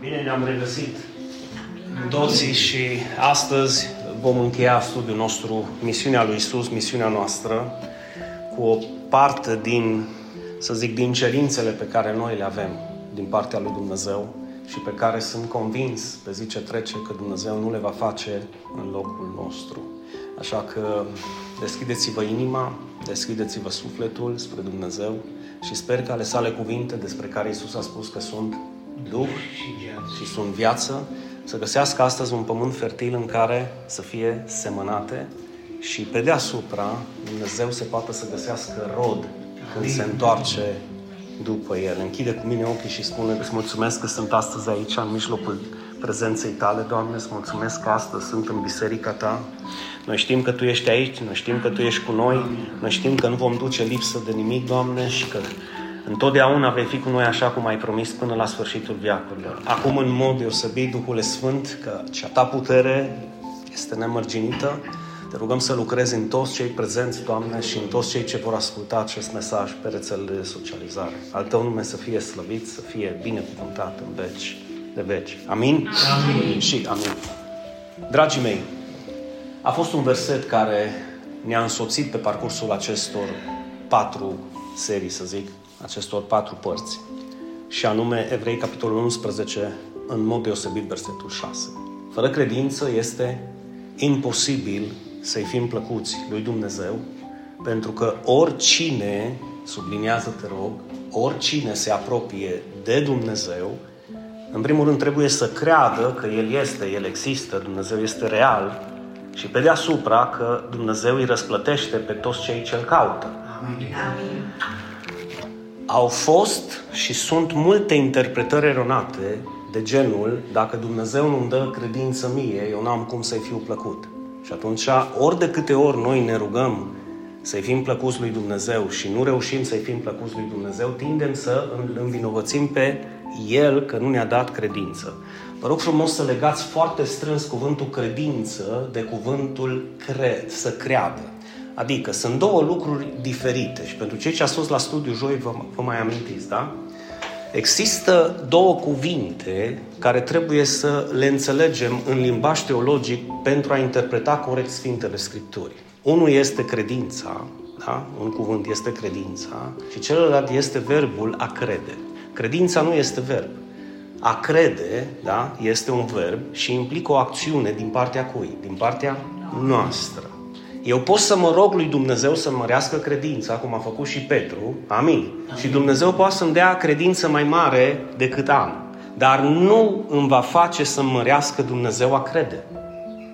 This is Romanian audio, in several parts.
Bine ne-am regăsit toții și astăzi vom încheia studiul nostru, misiunea lui Isus, misiunea noastră, cu o parte din, să zic, din cerințele pe care noi le avem din partea lui Dumnezeu și pe care sunt convins pe zi ce trece că Dumnezeu nu le va face în locul nostru. Așa că deschideți-vă inima, deschideți-vă sufletul spre Dumnezeu și sper că ale sale cuvinte despre care Isus a spus că sunt Duh și sunt viață, să găsească astăzi un pământ fertil în care să fie semănate și pe deasupra Dumnezeu se poate să găsească rod când se întoarce după El. Închide cu mine ochii și spune, îți mulțumesc că sunt astăzi aici, în mijlocul prezenței Tale, Doamne, îți mulțumesc că astăzi sunt în biserica Ta. Noi știm că Tu ești aici, noi știm că Tu ești cu noi, noi știm că nu vom duce lipsă de nimic, Doamne, și că întotdeauna vei fi cu noi așa cum ai promis până la sfârșitul viacurilor. Acum, în mod deosebit, Duhul Sfânt, că cea Ta putere este nemărginită, te rugăm să lucrezi în toți cei prezenți, Doamne, și în toți cei ce vor asculta acest mesaj pe rețelele de socializare. Al Tău nume să fie slăvit, să fie binecuvântat în veci de veci. Amin? Amin. Și amin. Dragii mei, a fost un verset care ne-a însoțit pe parcursul acestor patru serii, să zic, acestor patru părți. Și anume Evrei, capitolul 11, în mod deosebit versetul 6. Fără credință este imposibil să-i fim plăcuți lui Dumnezeu, pentru că oricine, subliniază te rog, oricine se apropie de Dumnezeu, în primul rând trebuie să creadă că El este, El există, Dumnezeu este real și pe deasupra că Dumnezeu îi răsplătește pe toți cei ce îl caută. Amin. Au fost și sunt multe interpretări eronate de genul, dacă Dumnezeu nu-mi dă credință mie, eu n-am cum să-i fiu plăcut. Și atunci, ori de câte ori noi ne rugăm să-i fim plăcuți lui Dumnezeu și nu reușim să-i fim plăcuți lui Dumnezeu, tindem să îl învinovățim pe El că nu ne-a dat credință. Vă rog frumos să legați foarte strâns cuvântul credință de cuvântul cred, să creadă. Adică sunt două lucruri diferite și pentru cei ce ați fost la studiu joi vă, vă mai amintiți, da? Există două cuvinte care trebuie să le înțelegem în limbaj teologic pentru a interpreta corect Sfintele Scripturii. Unul este credința, da? un cuvânt este credința, și celălalt este verbul a crede. Credința nu este verb. A crede, da, este un verb și implică o acțiune din partea cui? Din partea noastră. Eu pot să mă rog lui Dumnezeu să mărească credința, cum a făcut și Petru, amin. amin. Și Dumnezeu poate să-mi dea credință mai mare decât am. Dar nu îmi va face să mărească Dumnezeu a crede.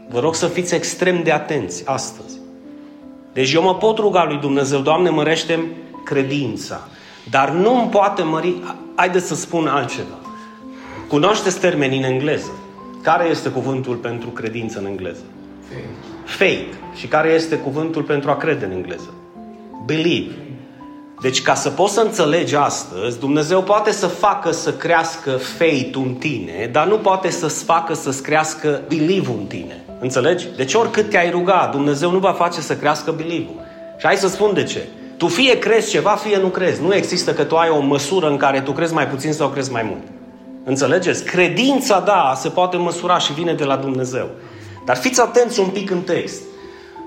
Vă rog să fiți extrem de atenți astăzi. Deci eu mă pot ruga lui Dumnezeu, Doamne, mărește credința. Dar nu îmi poate mări... Haideți să spun altceva. Cunoașteți termenii în engleză. Care este cuvântul pentru credință în engleză? Faith. Faith. Și care este cuvântul pentru a crede în engleză? Believe. Deci ca să poți să înțelegi astăzi, Dumnezeu poate să facă să crească faith în tine, dar nu poate să-ți facă să-ți crească believe în tine. Înțelegi? Deci oricât te-ai ruga, Dumnezeu nu va face să crească believe Și hai să spun de ce. Tu fie crezi ceva, fie nu crezi. Nu există că tu ai o măsură în care tu crezi mai puțin sau crezi mai mult. Înțelegeți? Credința, da, se poate măsura și vine de la Dumnezeu. Dar fiți atenți un pic în text.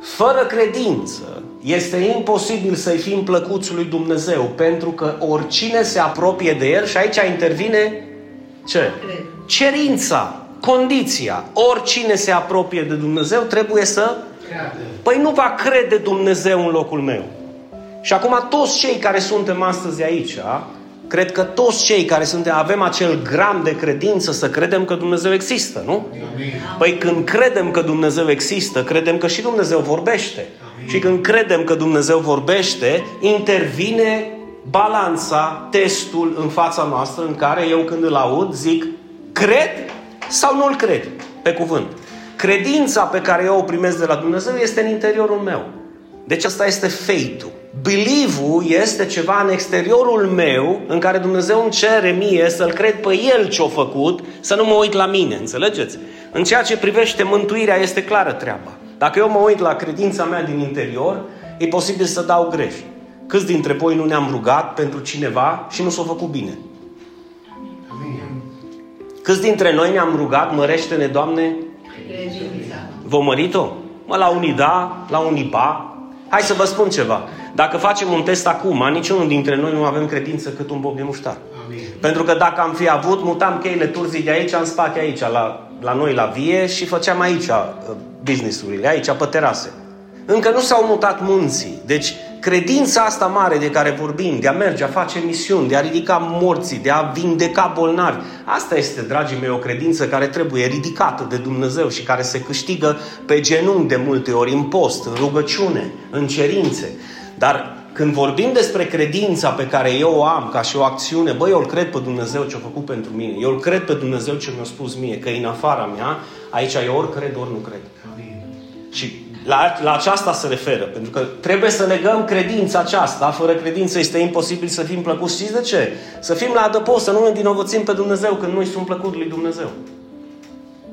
Fără credință este imposibil să-i fim plăcuți lui Dumnezeu, pentru că oricine se apropie de El, și aici intervine ce? Cerința, condiția. Oricine se apropie de Dumnezeu trebuie să... Creade. Păi nu va crede Dumnezeu în locul meu. Și acum toți cei care suntem astăzi aici, cred că toți cei care suntem, avem acel gram de credință să credem că Dumnezeu există, nu? Amin. Păi când credem că Dumnezeu există, credem că și Dumnezeu vorbește. Amin. Și când credem că Dumnezeu vorbește, intervine balanța, testul în fața noastră în care eu când îl aud zic cred sau nu-l cred pe cuvânt. Credința pe care eu o primesc de la Dumnezeu este în interiorul meu. Deci asta este feitul. Believe-ul este ceva în exteriorul meu în care Dumnezeu îmi cere mie să-L cred pe El ce-a făcut, să nu mă uit la mine, înțelegeți? În ceea ce privește mântuirea este clară treaba. Dacă eu mă uit la credința mea din interior, e posibil să dau greș. Câți dintre voi nu ne-am rugat pentru cineva și nu s-a făcut bine? Câți dintre noi ne-am rugat, mărește-ne, Doamne, Vom mărit-o? Mă, la unii da, la unii ba. Hai să vă spun ceva. Dacă facem un test acum, niciunul dintre noi nu avem credință cât un bob de muștar. Amin. Pentru că dacă am fi avut, mutam cheile turzii de aici în spate aici, la, la noi la vie și făceam aici uh, businessurile, aici pe terase. Încă nu s-au mutat munții. Deci credința asta mare de care vorbim, de a merge, a face misiuni, de a ridica morții, de a vindeca bolnavi, asta este, dragii mei, o credință care trebuie ridicată de Dumnezeu și care se câștigă pe genunchi de multe ori, în post, în rugăciune, în cerințe. Dar când vorbim despre credința pe care eu o am ca și o acțiune, băi, eu îl cred pe Dumnezeu ce a făcut pentru mine, eu îl cred pe Dumnezeu ce mi-a spus mie, că e în afara mea, aici eu ori cred, ori nu cred. Amin. Și la, la aceasta se referă, pentru că trebuie să legăm credința aceasta. Fără credință este imposibil să fim plăcuți. Știți de ce? Să fim la adăpost, să nu ne dinovățim pe Dumnezeu când noi sunt plăcut lui Dumnezeu.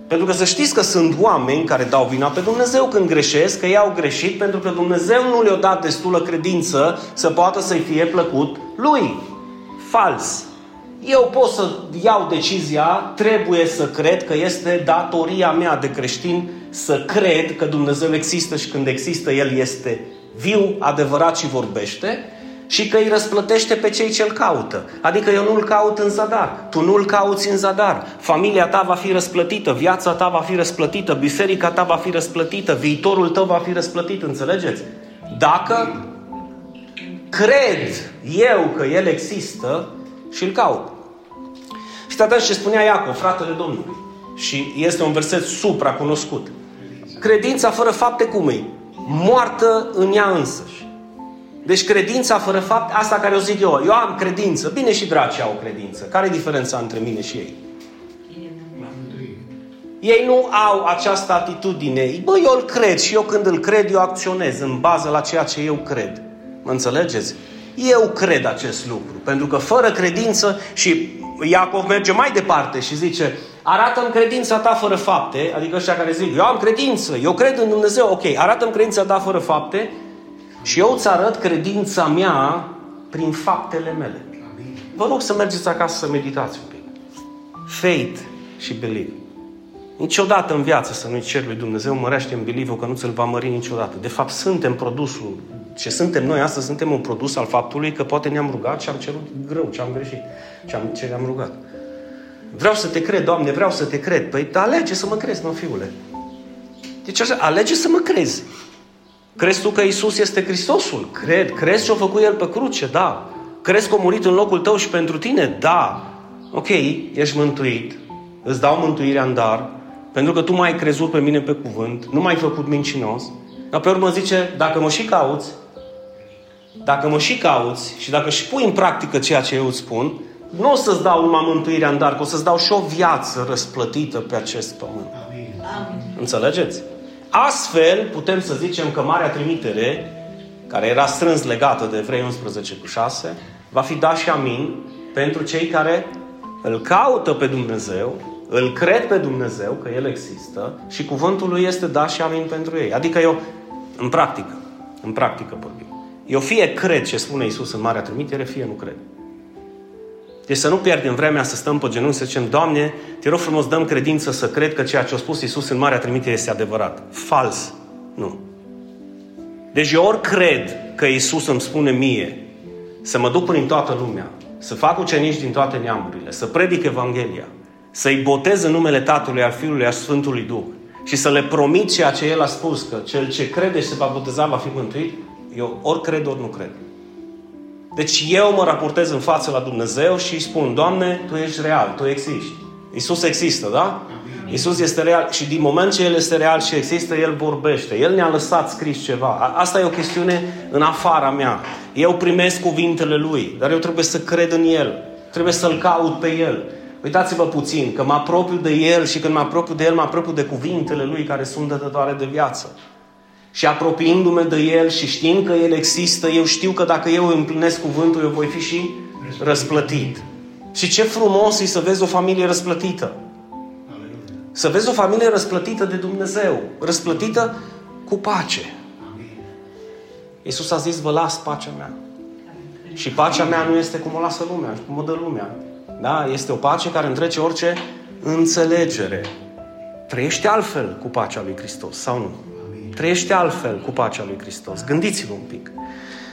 Pentru că să știți că sunt oameni care dau vina pe Dumnezeu când greșesc, că ei au greșit pentru că Dumnezeu nu le-a dat destulă credință să poată să-i fie plăcut lui. Fals. Eu pot să iau decizia, trebuie să cred că este datoria mea de creștin să cred că Dumnezeu există și când există, El este viu, adevărat și vorbește și că îi răsplătește pe cei ce-L caută. Adică eu nu-L caut în zadar, tu nu-L cauți în zadar. Familia ta va fi răsplătită, viața ta va fi răsplătită, biserica ta va fi răsplătită, viitorul tău va fi răsplătit, înțelegeți? Dacă cred eu că El există și îl caut. Și atunci ce spunea Iacov, fratele Domnului. Și este un verset supra-cunoscut. Credința fără fapte cum e? Moartă în ea însăși. Deci credința fără fapte, asta care o zic eu, eu am credință, bine și dracii au credință. Care e diferența între mine și ei? Ei nu au această atitudine. Bă, eu îl cred și eu când îl cred, eu acționez în bază la ceea ce eu cred. Mă înțelegeți? Eu cred acest lucru. Pentru că fără credință și Iacov merge mai departe și zice arată-mi credința ta fără fapte, adică ăștia care zic, eu am credință, eu cred în Dumnezeu, ok, arată-mi credința ta fără fapte și eu îți arăt credința mea prin faptele mele. Vă rog să mergeți acasă să meditați un pic. Faith și believe. Niciodată în viață să nu-i cer lui Dumnezeu mărește în believe că nu ți-l va mări niciodată. De fapt, suntem produsul. Ce suntem noi astăzi, suntem un produs al faptului că poate ne-am rugat și am cerut greu, ce am greșit, ce, am, ce ne-am rugat. Vreau să te cred, Doamne, vreau să te cred. Păi alege să mă crezi, mă, fiule. Deci așa, alege să mă crezi. Crezi tu că Isus este Hristosul? Cred. Crezi ce a făcut El pe cruce? Da. Crezi că a murit în locul tău și pentru tine? Da. Ok, ești mântuit. Îți dau mântuirea în dar. Pentru că tu m-ai crezut pe mine pe cuvânt. Nu m-ai făcut mincinos. Dar pe urmă zice, dacă mă și cauți, dacă mă și cauți și dacă și pui în practică ceea ce eu îți spun, nu o să-ți dau numai mântuirea în dar, că o să-ți dau și o viață răsplătită pe acest pământ. Amin. Înțelegeți? Astfel, putem să zicem că Marea Trimitere, care era strâns legată de Evrei 11 cu 6, va fi da și amin pentru cei care îl caută pe Dumnezeu, îl cred pe Dumnezeu că El există și cuvântul lui este da și amin pentru ei. Adică eu, în practică, în practică vorbim. Eu fie cred ce spune Isus în Marea Trimitere, fie nu cred. Deci să nu pierdem vremea să stăm pe genunchi să zicem, Doamne, te rog frumos, dăm credință să cred că ceea ce a spus Isus în Marea Trimitere este adevărat. Fals. Nu. Deci eu ori cred că Isus îmi spune mie să mă duc prin toată lumea, să fac ucenici din toate neamurile, să predic Evanghelia, să-i botez în numele Tatălui, al Fiului, al Sfântului Duh și să le promit ceea ce El a spus, că cel ce crede și se va boteza va fi mântuit, eu ori cred, ori nu cred. Deci eu mă raportez în față la Dumnezeu și îi spun, Doamne, Tu ești real, Tu existi. Isus există, da? Isus este real și din moment ce El este real și există, El vorbește. El ne-a lăsat scris ceva. Asta e o chestiune în afara mea. Eu primesc cuvintele Lui, dar eu trebuie să cred în El. Trebuie să-L caut pe El. Uitați-vă puțin, că mă apropiu de El și când mă apropiu de El, mă apropiu de cuvintele Lui care sunt dătătoare de viață. Și apropiindu-mă de El și știind că El există, eu știu că dacă eu împlinesc cuvântul, eu voi fi și răsplătit. Și ce frumos e să vezi o familie răsplătită. Să vezi o familie răsplătită de Dumnezeu. Răsplătită cu pace. Iisus a zis, vă las pacea mea. Și pacea mea nu este cum o lasă lumea, cum o dă lumea. Da? Este o pace care întrece orice înțelegere. Trăiește altfel cu pacea lui Hristos, sau nu? Trăiește altfel cu pacea lui Hristos. Gândiți-vă un pic.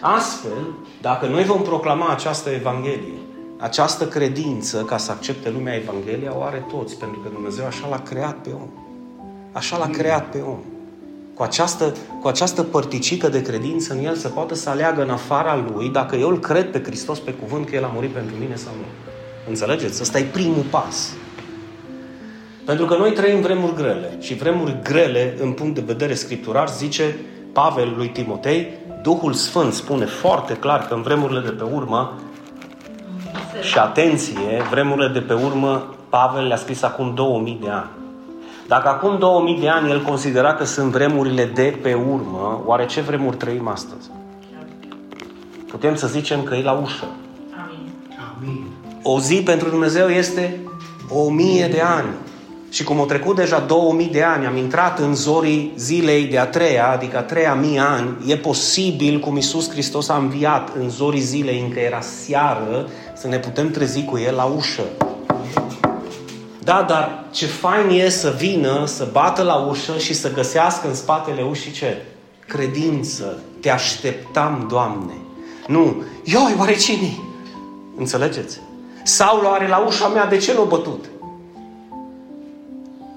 Astfel, dacă noi vom proclama această Evanghelie, această credință ca să accepte lumea Evanghelia, o are toți, pentru că Dumnezeu așa l-a creat pe om. Așa l-a creat pe om. Cu această, cu această părticică de credință în el să poată să aleagă în afara lui dacă eu îl cred pe Hristos pe cuvânt că El a murit pentru mine sau nu. Înțelegeți? Ăsta e primul pas. Pentru că noi trăim vremuri grele și vremuri grele în punct de vedere scripturar, zice Pavel lui Timotei, Duhul Sfânt spune foarte clar că în vremurile de pe urmă și atenție, vremurile de pe urmă, Pavel le-a scris acum 2000 de ani. Dacă acum 2000 de ani el considera că sunt vremurile de pe urmă, oare ce vremuri trăim astăzi? Putem să zicem că e la ușă. Amin. O zi pentru Dumnezeu este o mie de ani. Și cum au trecut deja 2000 de ani, am intrat în zorii zilei de a treia, adică a treia mii ani, e posibil, cum Iisus Hristos a înviat în zorii zilei încă era seară, să ne putem trezi cu El la ușă. Da, dar ce fain e să vină, să bată la ușă și să găsească în spatele ușii ce? Credință. Te așteptam, Doamne. Nu, ioi, oare cine Înțelegeți? Saul are la ușa mea, de ce nu a bătut?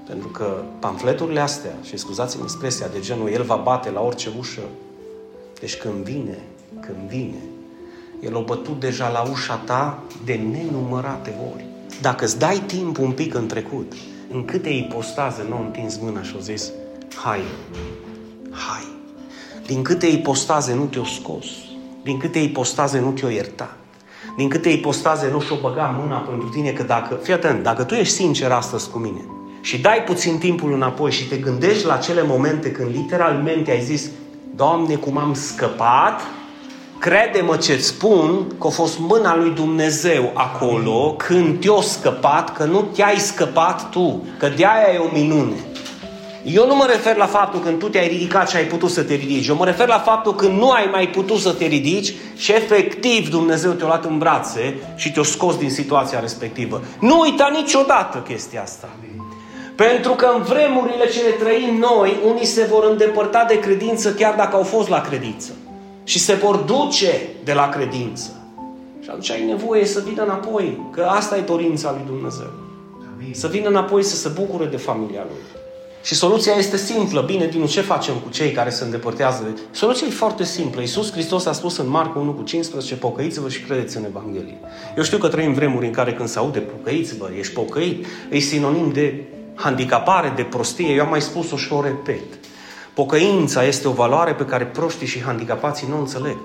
Pentru că pamfleturile astea, și scuzați-mi expresia de genul, el va bate la orice ușă. Deci când vine, când vine, el a bătut deja la ușa ta de nenumărate ori. Dacă îți dai timp un pic în trecut, în câte ipostaze nu întins mâna și au zis, hai, hai. Din câte ipostaze nu te-o scos, din câte ipostaze nu te-o ierta, din câte ipostaze nu și-o băga mâna pentru tine, că dacă, fii atent, dacă tu ești sincer astăzi cu mine și dai puțin timpul înapoi și te gândești la cele momente când literalmente ai zis, Doamne, cum am scăpat, crede-mă ce-ți spun că a fost mâna lui Dumnezeu acolo când te-a scăpat, că nu te-ai scăpat tu, că de-aia e o minune. Eu nu mă refer la faptul când tu te-ai ridicat și ai putut să te ridici. Eu mă refer la faptul când nu ai mai putut să te ridici și efectiv Dumnezeu te-a luat în brațe și te-a scos din situația respectivă. Nu uita niciodată chestia asta. Pentru că în vremurile ce le trăim noi, unii se vor îndepărta de credință chiar dacă au fost la credință și se vor duce de la credință. Și atunci ai nevoie să vină înapoi, că asta e dorința lui Dumnezeu. Amin. Să vină înapoi să se bucure de familia lui. Și soluția este simplă. Bine, din ce facem cu cei care se îndepărtează? De... Soluția e foarte simplă. Iisus Hristos a spus în Marcu 1 cu 15, pocăiți-vă și credeți în Evanghelie. Eu știu că trăim vremuri în care când se aude pocăiți-vă, ești pocăit, e sinonim de handicapare, de prostie. Eu am mai spus-o și o repet. Pocăința este o valoare pe care proștii și handicapații nu o înțeleg.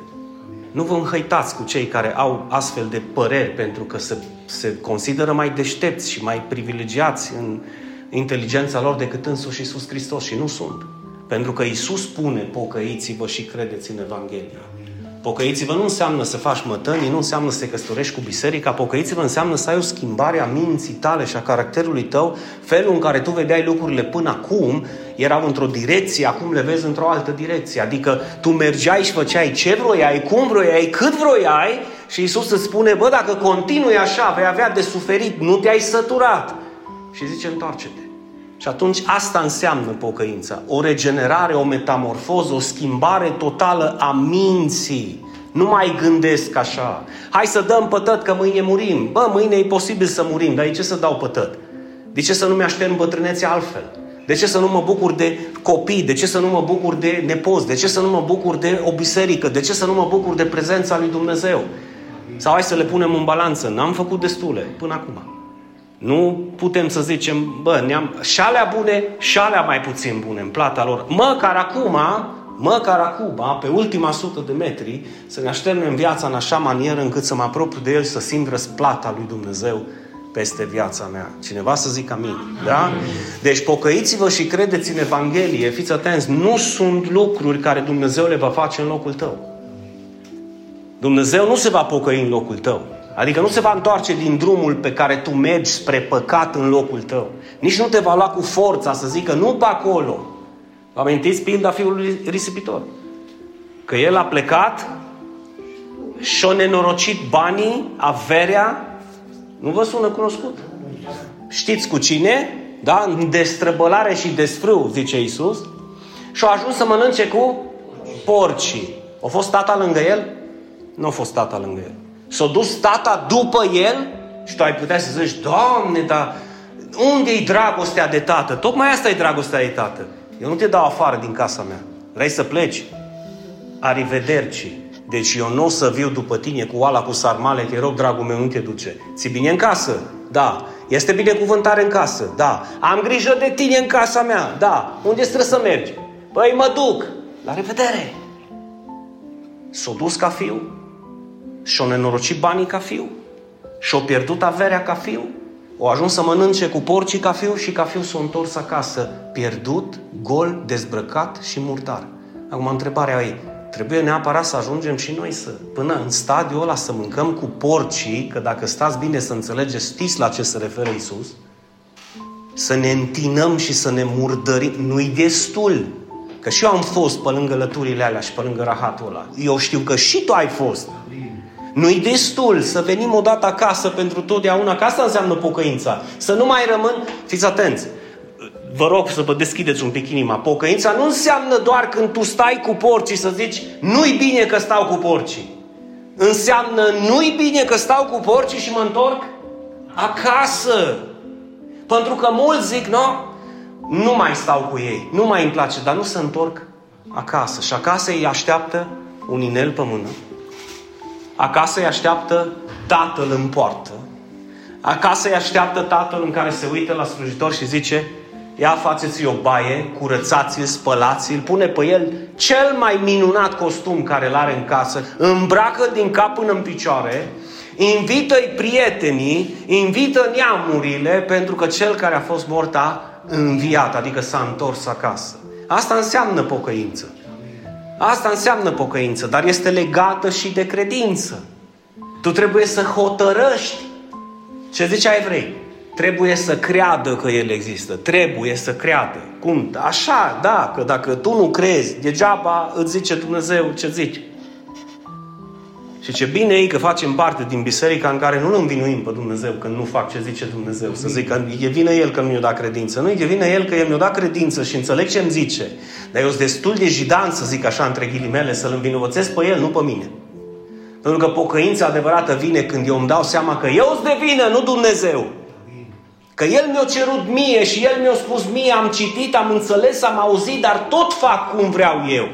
Nu vă înhăitați cu cei care au astfel de păreri pentru că se, se consideră mai deștepți și mai privilegiați în inteligența lor decât însuși Iisus Hristos și nu sunt. Pentru că Iisus spune, pocăiți-vă și credeți în Evanghelie. Pocăiți-vă nu înseamnă să faci mătănii, nu înseamnă să te căsătorești cu biserica. Pocăiți-vă înseamnă să ai o schimbare a minții tale și a caracterului tău. Felul în care tu vedeai lucrurile până acum erau într-o direcție, acum le vezi într-o altă direcție. Adică tu mergeai și făceai ce vroiai, cum vroiai, cât vroiai și Isus îți spune, bă, dacă continui așa, vei avea de suferit, nu te-ai săturat. Și zice, întoarce-te. Și atunci asta înseamnă pocăința. O regenerare, o metamorfoză, o schimbare totală a minții. Nu mai gândesc așa. Hai să dăm pătăt că mâine murim. Bă, mâine e posibil să murim, dar de ce să dau pătăt? De ce să nu mi-aștept bătrânețe altfel? De ce să nu mă bucur de copii? De ce să nu mă bucur de nepoți? De ce să nu mă bucur de o biserică? De ce să nu mă bucur de prezența lui Dumnezeu? Sau hai să le punem în balanță. N-am făcut destule până acum. Nu putem să zicem, bă, ne-am, și alea bune și alea mai puțin bune în plata lor. Măcar acum, măcar acum, pe ultima sută de metri, să ne așternem viața în așa manieră încât să mă apropiu de El să simt răsplata lui Dumnezeu peste viața mea. Cineva să zic amin. Da? Deci pocăiți-vă și credeți în Evanghelie. Fiți atenți, nu sunt lucruri care Dumnezeu le va face în locul tău. Dumnezeu nu se va pocăi în locul tău. Adică nu se va întoarce din drumul pe care tu mergi spre păcat în locul tău. Nici nu te va lua cu forța să zică nu pe acolo. Vă amintiți pilda fiului risipitor? Că el a plecat și-a nenorocit banii, averea, nu vă sună cunoscut? știți cu cine, da? În destrăbălare și desfrâu, zice Isus, și a ajuns să mănânce cu porcii. A fost tata lângă el? Nu a fost tata lângă el. S-a dus tata după el și tu ai putea să zici, Doamne, dar unde e dragostea de tată? Tocmai asta e dragostea de tată. Eu nu te dau afară din casa mea. Vrei să pleci? Arrivederci. Deci eu nu o să viu după tine cu oala cu sarmale, te rog, dragul meu, nu te duce. Ți bine în casă? Da. Este binecuvântare în casă? Da. Am grijă de tine în casa mea? Da. Unde trebuie să mergi? Păi mă duc. La revedere. S-a dus ca fiu și-a nenorocit banii ca fiu și-a pierdut averea ca fiu o ajuns să mănânce cu porcii ca fiu și ca fiu s-a întors acasă, pierdut, gol, dezbrăcat și murdar. Acum întrebarea e, trebuie neapărat să ajungem și noi să, până în stadiul ăla să mâncăm cu porcii, că dacă stați bine să înțelegeți, știți la ce se referă Isus, să ne întinăm și să ne murdărim, nu-i destul. Că și eu am fost pe lângă lăturile alea și pe lângă rahatul ăla. Eu știu că și tu ai fost. Nu-i destul să venim odată acasă pentru totdeauna, că asta înseamnă pocăința. Să nu mai rămân, fiți atenți, vă rog să vă deschideți un pic inima. Pocăința nu înseamnă doar când tu stai cu porcii să zici nu-i bine că stau cu porcii. Înseamnă nu-i bine că stau cu porcii și mă întorc acasă. Pentru că mulți zic, nu, nu mai stau cu ei, nu mai îmi place, dar nu se întorc acasă. Și acasă îi așteaptă un inel pe mână, Acasă îi așteaptă tatăl în poartă. Acasă îi așteaptă tatăl în care se uită la slujitor și zice Ia faceți-i o baie, curățați-l, spălați-l, pune pe el cel mai minunat costum care îl are în casă, îmbracă din cap până în picioare, invită-i prietenii, invită neamurile, pentru că cel care a fost mort a înviat, adică s-a întors acasă. Asta înseamnă pocăință. Asta înseamnă pocăință, dar este legată și de credință. Tu trebuie să hotărăști ce zicea evrei. Trebuie să creadă că El există. Trebuie să creadă. Cum? Așa, da, că dacă tu nu crezi, degeaba îți zice Dumnezeu ce zici. Și ce bine e că facem parte din biserica în care nu îl învinuim pe Dumnezeu când nu fac ce zice Dumnezeu. Să zic că e vină El că nu mi-a dat credință. Nu, e vină El că El mi-a dat credință și înțeleg ce îmi zice. Dar eu sunt destul de jidan, să zic așa, între ghilimele, să-L învinovățesc pe El, nu pe mine. Pentru că pocăința adevărată vine când eu îmi dau seama că eu sunt de vină, nu Dumnezeu. Că El mi-a cerut mie și El mi-a spus mie, am citit, am înțeles, am auzit, dar tot fac cum vreau eu.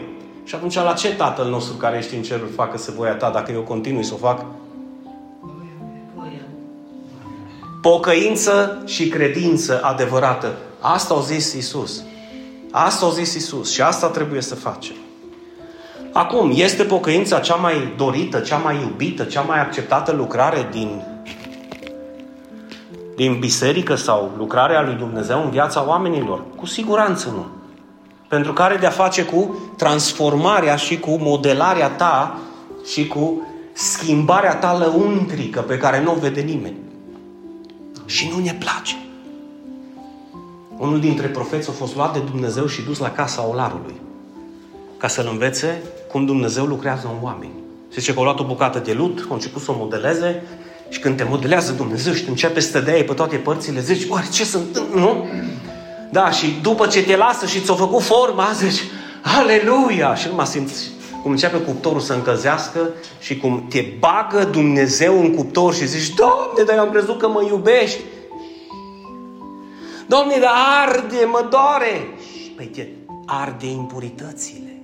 Și atunci la ce Tatăl nostru care ești în cerul facă să voia ta dacă eu continui să o fac? Pocăință și credință adevărată. Asta a zis Isus. Asta a zis Isus și asta trebuie să facem. Acum, este pocăința cea mai dorită, cea mai iubită, cea mai acceptată lucrare din, din biserică sau lucrarea lui Dumnezeu în viața oamenilor? Cu siguranță nu pentru că are de-a face cu transformarea și cu modelarea ta și cu schimbarea ta lăuntrică pe care nu o vede nimeni. Și nu ne place. Unul dintre profeți a fost luat de Dumnezeu și dus la casa olarului ca să-l învețe cum Dumnezeu lucrează în oameni. Se zice că a luat o bucată de lut, a început să o modeleze și când te modelează Dumnezeu și te începe să te dea pe toate părțile, zici, oare ce se întâmplă? Nu? Da, și după ce te lasă și ți-a făcut forma, zici, Aleluia! Și nu mă simți cum începe cuptorul să încălzească și cum te bagă Dumnezeu în cuptor și zici, Doamne, dar eu am crezut că mă iubești. Doamne, dar arde, mă doare. Păi te arde impuritățile.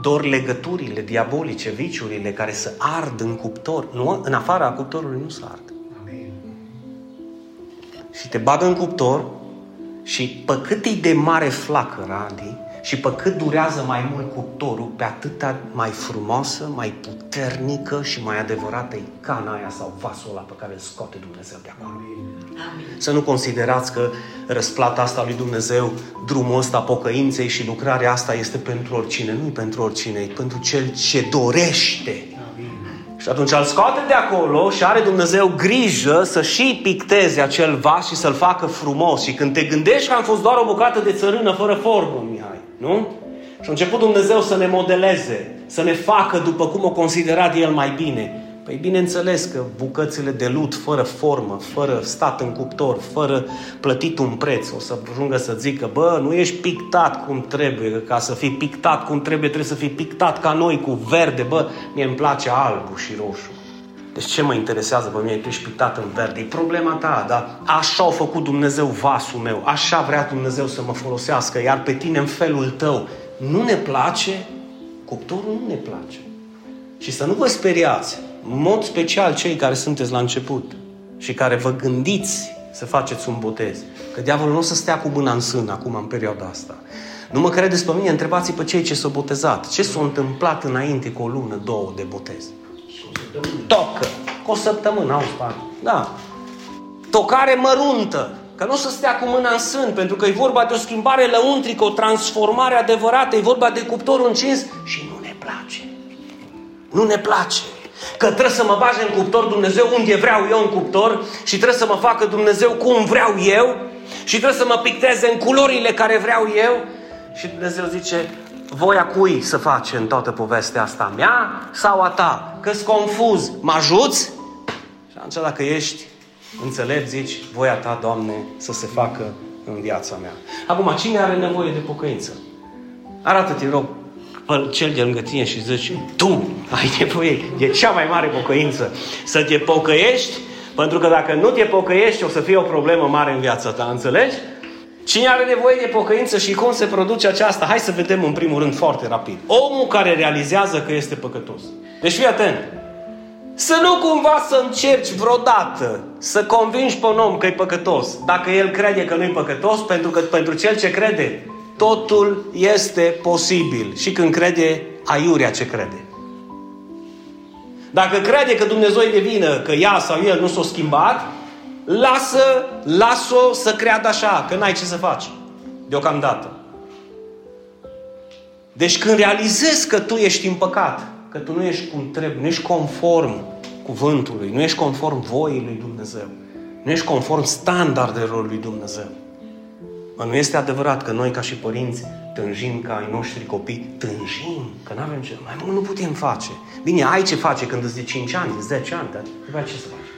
Dor legăturile diabolice, viciurile care să ard în cuptor. Nu, în afara cuptorului nu se ard și te bagă în cuptor și pe cât e de mare flacăra, Adi, și pe cât durează mai mult cuptorul, pe atâta mai frumoasă, mai puternică și mai adevărată e cana aia sau vasul ăla pe care îl scoate Dumnezeu de acolo. Amin. Să nu considerați că răsplata asta lui Dumnezeu, drumul ăsta pocăinței și lucrarea asta este pentru oricine. Nu e pentru oricine, e pentru cel ce dorește și atunci îl scoate de acolo și are Dumnezeu grijă să și picteze acel vas și să-l facă frumos. Și când te gândești că am fost doar o bucată de țărână fără formă, Mihai, nu? Și a început Dumnezeu să ne modeleze, să ne facă după cum o considerat El mai bine. Păi bineînțeles că bucățile de lut fără formă, fără stat în cuptor, fără plătit un preț, o să ajungă să zică, bă, nu ești pictat cum trebuie, că ca să fii pictat cum trebuie, trebuie să fii pictat ca noi, cu verde, bă, mie îmi place albul și roșu. Deci ce mă interesează pe mine? Tu ești pictat în verde. E problema ta, dar așa a făcut Dumnezeu vasul meu. Așa vrea Dumnezeu să mă folosească. Iar pe tine în felul tău. Nu ne place? Cuptorul nu ne place. Și să nu vă speriați. În mod special cei care sunteți la început și care vă gândiți să faceți un botez. Că diavolul nu o să stea cu mâna în sân acum în perioada asta. Nu mă credeți pe mine? Întrebați pe cei ce s-au botezat. Ce s-a întâmplat înainte cu o lună, două de botez? Tocă. Cu o săptămână, au spate. Da. Tocare măruntă. Că nu o să stea cu mâna în sân, pentru că e vorba de o schimbare lăuntrică, o transformare adevărată, e vorba de cuptorul încins și nu ne place. Nu ne place. Că trebuie să mă bage în cuptor Dumnezeu unde vreau eu în cuptor și trebuie să mă facă Dumnezeu cum vreau eu și trebuie să mă picteze în culorile care vreau eu. Și Dumnezeu zice, voia cui să face în toată povestea asta? Mea sau a ta? Că-s confuz, mă ajuți? Și atunci dacă ești înțelept, zici, voia ta, Doamne, să se facă în viața mea. Acum, cine are nevoie de pocăință? Arată-te, rog, pe cel de lângă tine și zici, tu ai nevoie de cea mai mare pocăință. Să te pocăiești, pentru că dacă nu te pocăiești, o să fie o problemă mare în viața ta, înțelegi? Cine are nevoie de pocăință și cum se produce aceasta? Hai să vedem în primul rând foarte rapid. Omul care realizează că este păcătos. Deci fii atent. Să nu cumva să încerci vreodată să convingi pe un om că e păcătos, dacă el crede că nu e păcătos, pentru că pentru cel ce crede, totul este posibil. Și când crede, aiurea ce crede. Dacă crede că Dumnezeu e de vină, că ea sau el nu s-a schimbat, lasă, lasă-o să creadă așa, că n-ai ce să faci. Deocamdată. Deci când realizezi că tu ești în păcat, că tu nu ești cum trebuie, nu ești conform cuvântului, nu ești conform voii lui Dumnezeu, nu ești conform standardelor lui Dumnezeu. Mă, nu este adevărat că noi ca și părinți tânjim ca ai noștri copii, tânjim, că nu avem ce, mai mult nu putem face. Bine, ai ce face când îți de 5 ani, de 10 ani, dar nu ai ce să faci.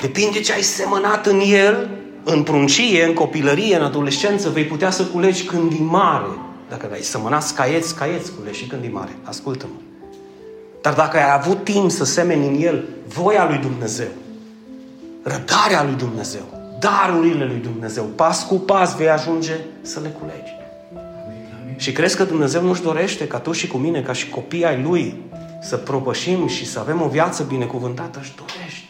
Depinde ce ai semănat în el, în pruncie, în copilărie, în adolescență, vei putea să culegi când e mare. Dacă ai semănat caieți, caieți culegi și când e mare. Ascultă-mă. Dar dacă ai avut timp să semeni în el voia lui Dumnezeu, răbdarea lui Dumnezeu, darurile lui Dumnezeu, pas cu pas vei ajunge să le culegi. Și crezi că Dumnezeu nu-și dorește ca tu și cu mine, ca și copii ai Lui, să propășim și să avem o viață binecuvântată? Își dorește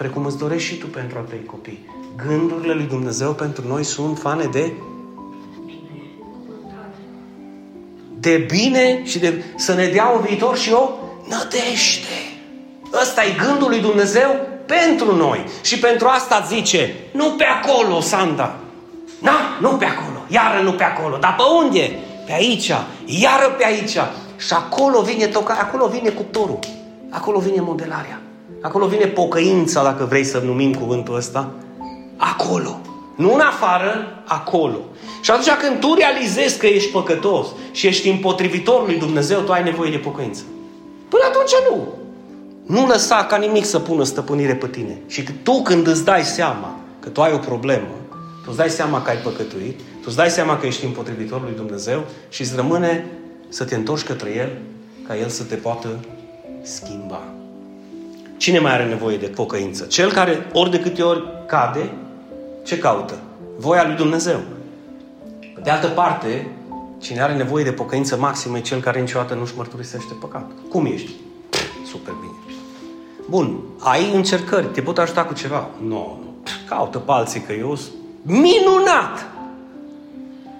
precum îți dorești și tu pentru a tăi copii. Gândurile lui Dumnezeu pentru noi sunt fane de de bine și de să ne dea un viitor și o nădește. Ăsta e gândul lui Dumnezeu pentru noi. Și pentru asta zice, nu pe acolo, Sanda. Na, nu pe acolo. Iară nu pe acolo. Dar pe unde? Pe aici. Iară pe aici. Și acolo vine toca, acolo vine cuptorul. Acolo vine modelarea. Acolo vine pocăința, dacă vrei să numim cuvântul ăsta. Acolo. Nu în afară, acolo. Și atunci când tu realizezi că ești păcătos și ești împotrivitor lui Dumnezeu, tu ai nevoie de pocăință. Până atunci nu. Nu lăsa ca nimic să pună stăpânire pe tine. Și tu când îți dai seama că tu ai o problemă, tu îți dai seama că ai păcătuit, tu îți dai seama că ești împotrivitor lui Dumnezeu și îți rămâne să te întorci către El ca El să te poată schimba. Cine mai are nevoie de pocăință? Cel care ori de câte ori cade, ce caută? Voia lui Dumnezeu. Pe de altă parte, cine are nevoie de pocăință maximă e cel care niciodată nu-și mărturisește păcatul. Cum ești? Super bine. Bun, ai încercări, te pot ajuta cu ceva? Nu, nu. Caută pe alții că eu sunt minunat!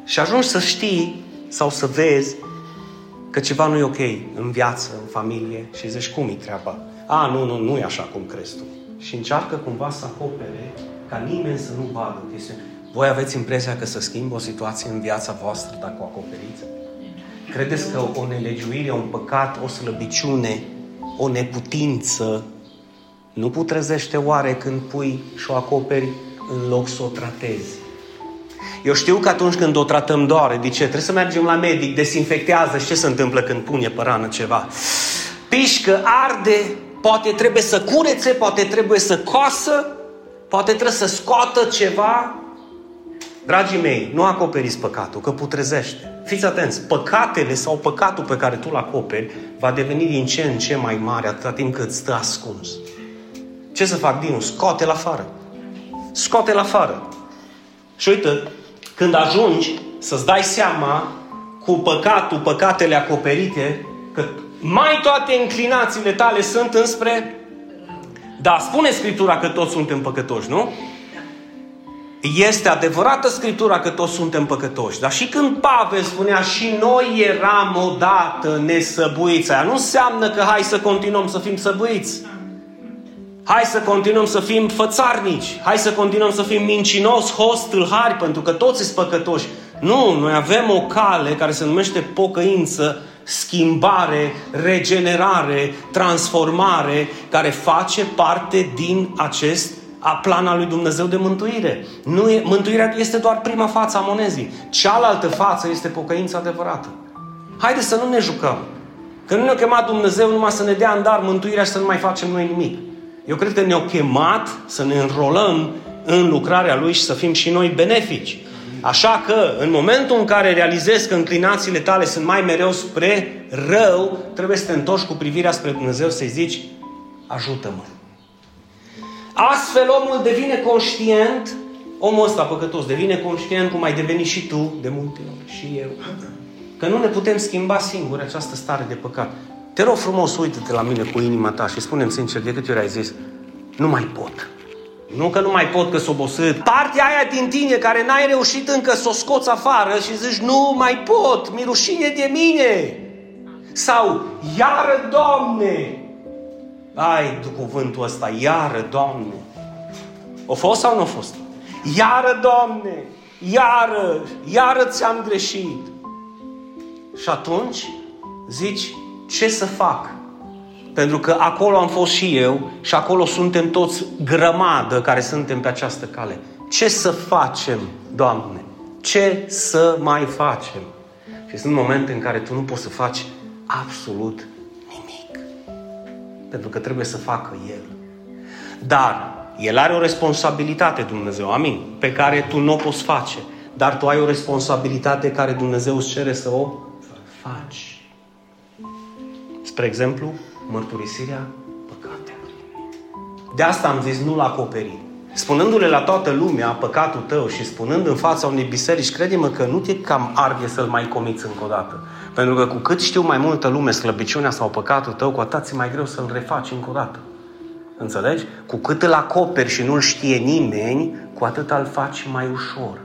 Și ajungi să știi sau să vezi că ceva nu e ok în viață, în familie și zici cum e treaba. A, nu, nu, nu e așa cum crezi tu. Și încearcă cumva să acopere ca nimeni să nu vadă chestiune. Voi aveți impresia că să schimbă o situație în viața voastră dacă o acoperiți? Credeți că o nelegiuire, un păcat, o slăbiciune, o neputință nu putrezește oare când pui și o acoperi în loc să o tratezi? Eu știu că atunci când o tratăm doare, de ce? Trebuie să mergem la medic, desinfectează și ce se întâmplă când pune pe rană ceva? pișcă, arde, poate trebuie să curețe, poate trebuie să coasă, poate trebuie să scoată ceva. Dragii mei, nu acoperiți păcatul, că putrezește. Fiți atenți, păcatele sau păcatul pe care tu îl acoperi va deveni din ce în ce mai mare atâta timp cât stă ascuns. Ce să fac, Dinu? Scoate-l afară. Scoate-l afară. Și uite, când ajungi să-ți dai seama cu păcatul, păcatele acoperite, că mai toate inclinațiile tale sunt înspre... Da, spune Scriptura că toți suntem păcătoși, nu? Este adevărată Scriptura că toți suntem păcătoși. Dar și când Pavel spunea și noi eram odată nesăbuiți, aia nu înseamnă că hai să continuăm să fim săbuiți. Hai să continuăm să fim fățarnici. Hai să continuăm să fim mincinos, host, tâlhari, pentru că toți sunt păcătoși. Nu, noi avem o cale care se numește pocăință, schimbare, regenerare, transformare, care face parte din acest a plan al lui Dumnezeu de mântuire. Nu e, mântuirea este doar prima față a monezii. Cealaltă față este pocăința adevărată. Haideți să nu ne jucăm. Că nu ne-a chemat Dumnezeu numai să ne dea în dar mântuirea și să nu mai facem noi nimic. Eu cred că ne-a chemat să ne înrolăm în lucrarea Lui și să fim și noi benefici. Așa că, în momentul în care realizezi că înclinațiile tale sunt mai mereu spre rău, trebuie să te întorci cu privirea spre Dumnezeu să-i zici, ajută-mă. Astfel omul devine conștient, omul ăsta păcătos devine conștient, cum ai devenit și tu, de multe ori, și eu, că nu ne putem schimba singuri această stare de păcat. Te rog frumos, uită-te la mine cu inima ta și spune sincer, de câte ori ai zis, nu mai pot. Nu că nu mai pot, că s-o obosit. Partea aia din tine care n-ai reușit încă să o scoți afară și zici, nu mai pot, mi rușine de mine. Sau, iară, Doamne! Ai cuvântul ăsta, iară, Doamne! O fost sau nu a fost? Iară, Doamne! Iară, iară ți-am greșit. Și atunci zici, ce să fac? Pentru că acolo am fost și eu și acolo suntem toți grămadă care suntem pe această cale. Ce să facem, Doamne? Ce să mai facem? Și sunt momente în care tu nu poți să faci absolut nimic. Pentru că trebuie să facă El. Dar El are o responsabilitate, Dumnezeu, amin, pe care tu nu o poți face. Dar tu ai o responsabilitate care Dumnezeu îți cere să o faci. Spre exemplu, mărturisirea păcatelor. De asta am zis nu-l acoperi. Spunându-le la toată lumea păcatul tău și spunând în fața unei biserici, crede-mă că nu te cam arde să-l mai comiți încă o dată. Pentru că cu cât știu mai multă lume slăbiciunea sau păcatul tău, cu atât mai greu să-l refaci încă o dată. Înțelegi? Cu cât îl acoperi și nu-l știe nimeni, cu atât îl faci mai ușor.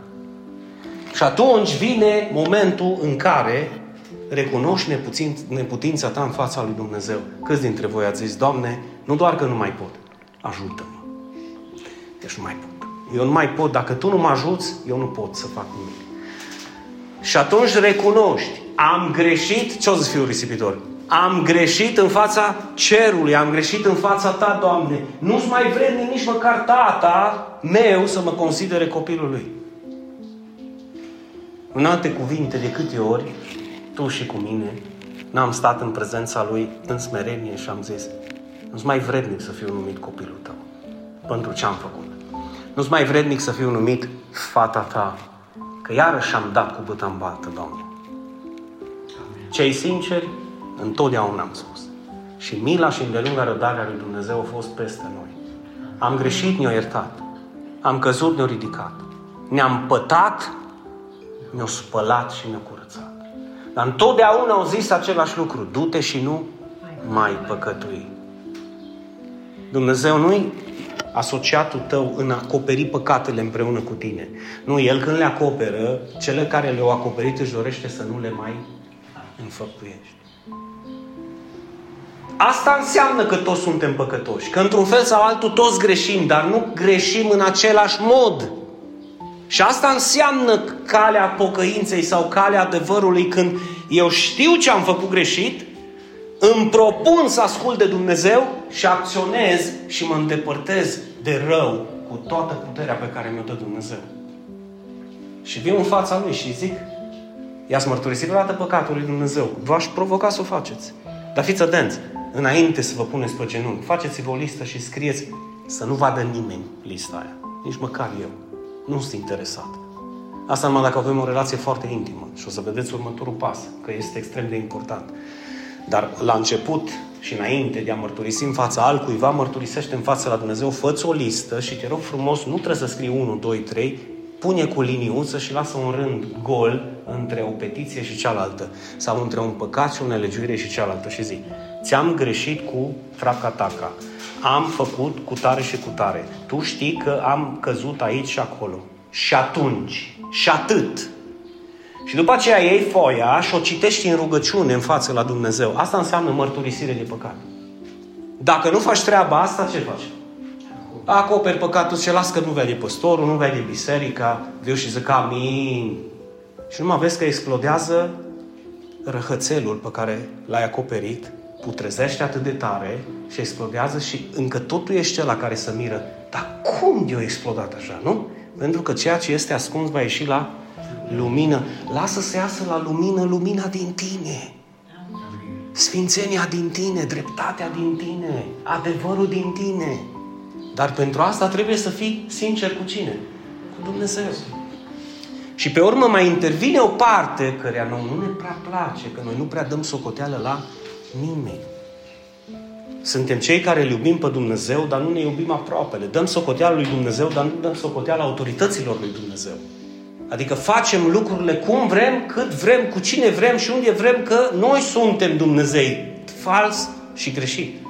Și atunci vine momentul în care recunoști nepuțin, neputința ta în fața lui Dumnezeu. Câți dintre voi ați zis, Doamne, nu doar că nu mai pot, ajută-mă. Deci nu mai pot. Eu nu mai pot, dacă Tu nu mă ajuți, eu nu pot să fac nimic. Și atunci recunoști, am greșit, ce o să fiu risipitor? Am greșit în fața cerului, am greșit în fața Ta, Doamne. Nu-ți mai vrednic nici măcar tata meu să mă considere copilul lui. În alte cuvinte, de câte ori tu și cu mine, n-am stat în prezența Lui în smerenie și am zis, nu-s mai vrednic să fiu numit copilul tău pentru ce am făcut. Nu-s mai vrednic să fiu numit fata ta, că iarăși am dat cu băta în baltă, Doamne. Cei sinceri, întotdeauna am spus. Și mila și îndelunga rădarea lui Dumnezeu au fost peste noi. Am greșit, ne-a iertat. Am căzut, ne-a ridicat. Ne-am pătat, ne-a spălat și ne-a curățat. Dar întotdeauna au zis același lucru. Du-te și nu mai păcătui. Dumnezeu nu-i asociatul tău în a acoperi păcatele împreună cu tine. Nu, El când le acoperă, cele care le-au acoperit își dorește să nu le mai înfăptuiești. Asta înseamnă că toți suntem păcătoși. Că într-un fel sau altul toți greșim, dar nu greșim în același mod. Și asta înseamnă calea pocăinței sau calea adevărului când eu știu ce am făcut greșit, îmi propun să ascult de Dumnezeu și acționez și mă îndepărtez de rău cu toată puterea pe care mi-o dă Dumnezeu. Și vin în fața Lui și zic, i-ați mărturisit vreodată păcatul lui Dumnezeu. V-aș provoca să o faceți. Dar fiți atenți, înainte să vă puneți pe genunchi, faceți-vă o listă și scrieți să nu vadă nimeni lista aia. Nici măcar eu. Nu sunt interesat. Asta numai dacă avem o relație foarte intimă. Și o să vedeți următorul pas, că este extrem de important. Dar la început și înainte de a mărturisi în fața altcuiva, mărturisește în fața la Dumnezeu, fă o listă și te rog frumos, nu trebuie să scrii 1, 2, 3, pune cu liniuță și lasă un rând gol între o petiție și cealaltă sau între un păcat și o nelegiuire și cealaltă și zi ți-am greșit cu fracataca, am făcut cu tare și cu tare, tu știi că am căzut aici și acolo. Și atunci, și atât. Și după aceea iei foia și o citești în rugăciune în față la Dumnezeu. Asta înseamnă mărturisire de păcat. Dacă nu faci treaba asta, ce faci? Acoperi păcatul și las că nu vede păstorul, nu vede biserica, viu și zic amin. Și nu mai vezi că explodează răhățelul pe care l-ai acoperit, putrezește atât de tare și explodează și încă totul ești cel la care să miră. Dar cum de-a explodat așa, nu? Pentru că ceea ce este ascuns va ieși la lumină. Lasă să iasă la lumină lumina din tine. Sfințenia din tine, dreptatea din tine, adevărul din tine. Dar pentru asta trebuie să fii sincer cu cine? Cu Dumnezeu. Și pe urmă mai intervine o parte care nu, nu ne prea place, că noi nu prea dăm socoteală la nimeni. Suntem cei care îl iubim pe Dumnezeu, dar nu ne iubim aproapele. Dăm socoteală lui Dumnezeu, dar nu dăm socoteală autorităților lui Dumnezeu. Adică facem lucrurile cum vrem, cât vrem, cu cine vrem și unde vrem, că noi suntem Dumnezei. Fals și greșit.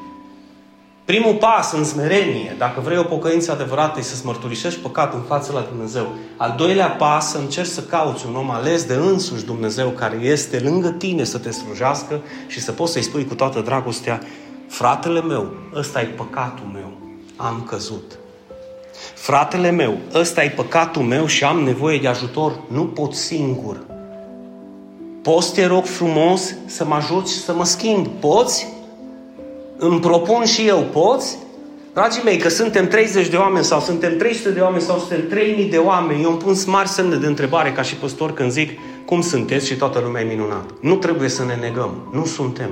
Primul pas în smerenie, dacă vrei o pocăință adevărată, e să-ți mărturisești păcatul în fața la Dumnezeu. Al doilea pas, să încerci să cauți un om ales de însuși Dumnezeu, care este lângă tine să te slujească și să poți să-i spui cu toată dragostea, fratele meu, ăsta e păcatul meu, am căzut. Fratele meu, ăsta e păcatul meu și am nevoie de ajutor, nu pot singur. Poți, te rog frumos, să mă ajuți să mă schimb? Poți? Îmi propun și eu, poți? Dragii mei, că suntem 30 de oameni sau suntem 300 de oameni sau suntem 3000 de oameni, eu îmi pun mari semne de întrebare ca și păstor când zic cum sunteți și toată lumea e minunat. Nu trebuie să ne negăm. Nu suntem.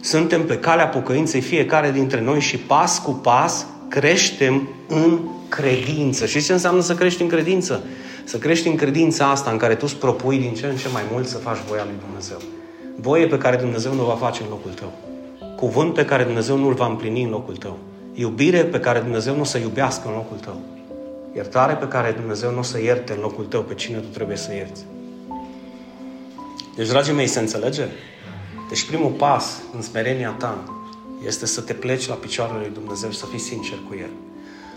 Suntem pe calea pocăinței fiecare dintre noi și pas cu pas creștem în credință. Și ce înseamnă să crești în credință? Să crești în credința asta în care tu îți propui din ce în ce mai mult să faci voia lui Dumnezeu. Voie pe care Dumnezeu nu va face în locul tău cuvânt pe care Dumnezeu nu-l va împlini în locul tău. Iubire pe care Dumnezeu nu o să iubească în locul tău. Iertare pe care Dumnezeu nu o să ierte în locul tău pe cine tu trebuie să ierți. Deci, dragii mei, se înțelege? Deci primul pas în smerenia ta este să te pleci la picioarele lui Dumnezeu și să fii sincer cu El.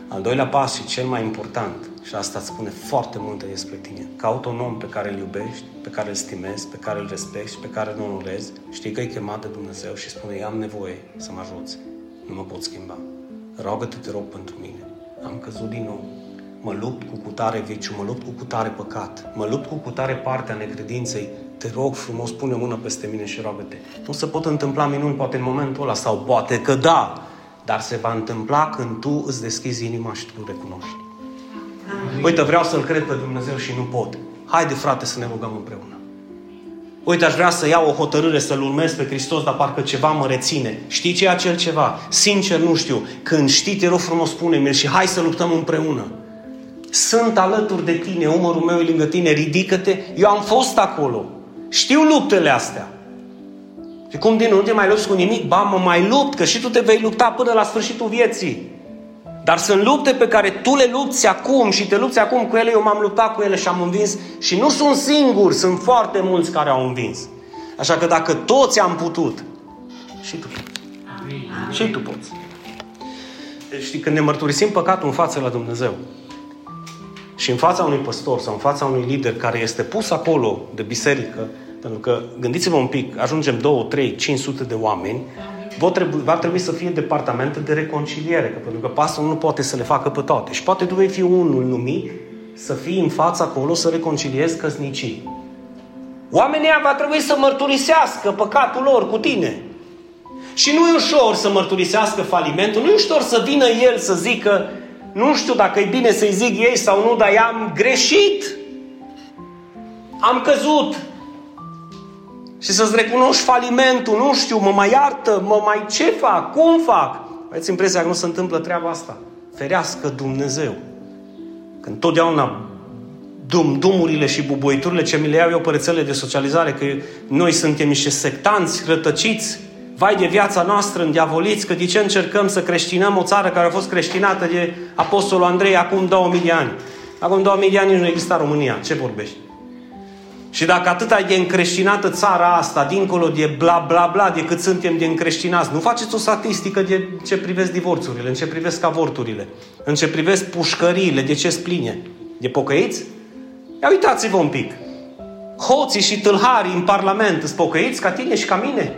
Al doilea pas și cel mai important, și asta îți spune foarte multe despre tine, caută un om pe care îl iubești, pe care îl stimezi, pe care îl respecti și pe care îl onorezi, știi că e chemat de Dumnezeu și spune, am nevoie să mă ajuți, nu mă pot schimba. Rogă-te, te rog pentru mine. Am căzut din nou. Mă lupt cu cutare viciu, mă lupt cu cutare păcat, mă lupt cu cutare partea necredinței. Te rog frumos, pune mână peste mine și rogă-te. Nu se pot întâmpla minuni poate în momentul ăla, sau poate că da, dar se va întâmpla când tu îți deschizi inima și tu recunoști. Uite, vreau să-L cred pe Dumnezeu și nu pot. Haide, frate, să ne rugăm împreună. Uite, aș vrea să iau o hotărâre să-L urmez pe Hristos, dar parcă ceva mă reține. Știi ce e acel ceva? Sincer, nu știu. Când știi, te rog frumos, spune-mi și hai să luptăm împreună. Sunt alături de tine, umărul meu e lângă tine, ridică-te. Eu am fost acolo. Știu luptele astea. Și cum din nu te mai lupți cu nimic? Ba, mă mai lupt, că și tu te vei lupta până la sfârșitul vieții. Dar sunt lupte pe care tu le lupți acum și te lupți acum cu ele, eu m-am luptat cu ele și am învins. Și nu sunt singuri, sunt foarte mulți care au învins. Așa că dacă toți am putut, și tu Și tu poți. Știi, când ne mărturisim păcatul în față la Dumnezeu și în fața unui păstor sau în fața unui lider care este pus acolo de biserică, pentru că, gândiți-vă un pic, ajungem 2, 3, 500 de oameni, va trebui, va trebui să fie departamente de reconciliere, că, pentru că pastorul nu poate să le facă pe toate. Și poate tu vei fi unul numit să fii în fața acolo să reconciliezi căsnicii. Oamenii va trebui să mărturisească păcatul lor cu tine. Și nu e ușor să mărturisească falimentul, nu e ușor să vină el să zică nu știu dacă e bine să-i zic ei sau nu, dar i-am greșit. Am căzut. Și să-ți recunoști falimentul, nu știu, mă mai iartă, mă mai ce fac, cum fac? Aveți impresia că nu se întâmplă treaba asta. Ferească Dumnezeu. Când totdeauna dum, dumurile și bubuiturile ce mi le iau eu pe rețelele de socializare, că noi suntem niște sectanți rătăciți, vai de viața noastră îndiavoliți, că de ce încercăm să creștinăm o țară care a fost creștinată de Apostolul Andrei acum 2000 de ani. Acum 2000 de ani nici nu exista România. Ce vorbești? Și dacă atât de încreștinată țara asta, dincolo de bla bla bla, de cât suntem de încreștinați, nu faceți o statistică de ce privesc divorțurile, în ce privesc avorturile, în ce privesc pușcăriile, de ce spline, de pocăiți? Ia uitați-vă un pic. Hoții și tâlharii în Parlament sunt pocăiți ca tine și ca mine?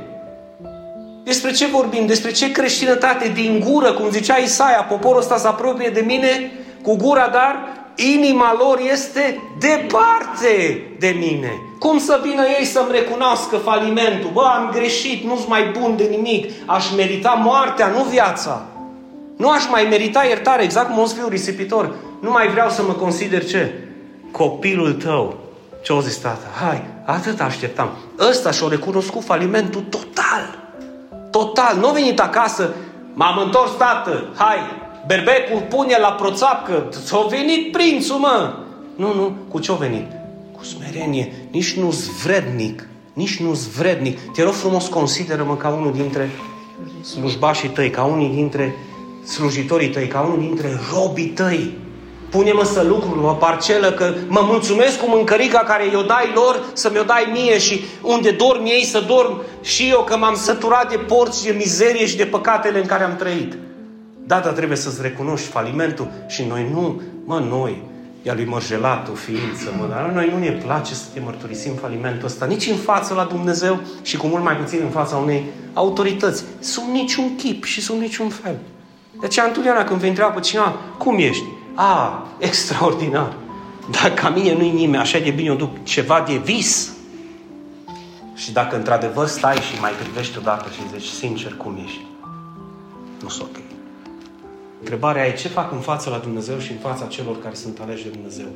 Despre ce vorbim? Despre ce creștinătate din gură, cum zicea Isaia, poporul ăsta se apropie de mine cu gura, dar inima lor este departe de mine. Cum să vină ei să-mi recunoască falimentul? Bă, am greșit, nu-s mai bun de nimic. Aș merita moartea, nu viața. Nu aș mai merita iertare, exact cum o să fiu risipitor. Nu mai vreau să mă consider ce? Copilul tău. Ce o zis tata? Hai, atât așteptam. Ăsta și-a recunoscut falimentul total. Total. Nu a venit acasă, m-am întors, tată, hai, berbecul pune la proțapcă, s-a venit prințul, mă. Nu, nu, cu ce a venit? Cu smerenie, nici nu zvrednic, nici nu zvrednic. Te rog frumos, consideră-mă ca unul dintre slujbașii tăi, ca unul dintre slujitorii tăi, ca unul dintre robii tăi. Pune-mă să lucru o parcelă, că mă mulțumesc cu mâncărica care i-o dai lor, să mi-o dai mie și unde dorm ei să dorm și eu, că m-am săturat de porți, de mizerie și de păcatele în care am trăit. Da, dar trebuie să-ți recunoști falimentul și noi nu, mă, noi, ea lui mărgelatul ființă, mă, dar noi nu ne place să te mărturisim falimentul ăsta, nici în față la Dumnezeu și cu mult mai puțin în fața unei autorități. Sunt niciun chip și sunt niciun fel. De aceea, întotdeauna când vei întreba pe cineva, cum ești? A, extraordinar. Dar ca mine nu-i nimeni, așa de bine eu duc ceva de vis. Și dacă într-adevăr stai și mai privești odată și zici, sincer, cum ești? Nu sunt ok. Întrebarea e ce fac în fața la Dumnezeu și în fața celor care sunt aleși de Dumnezeu.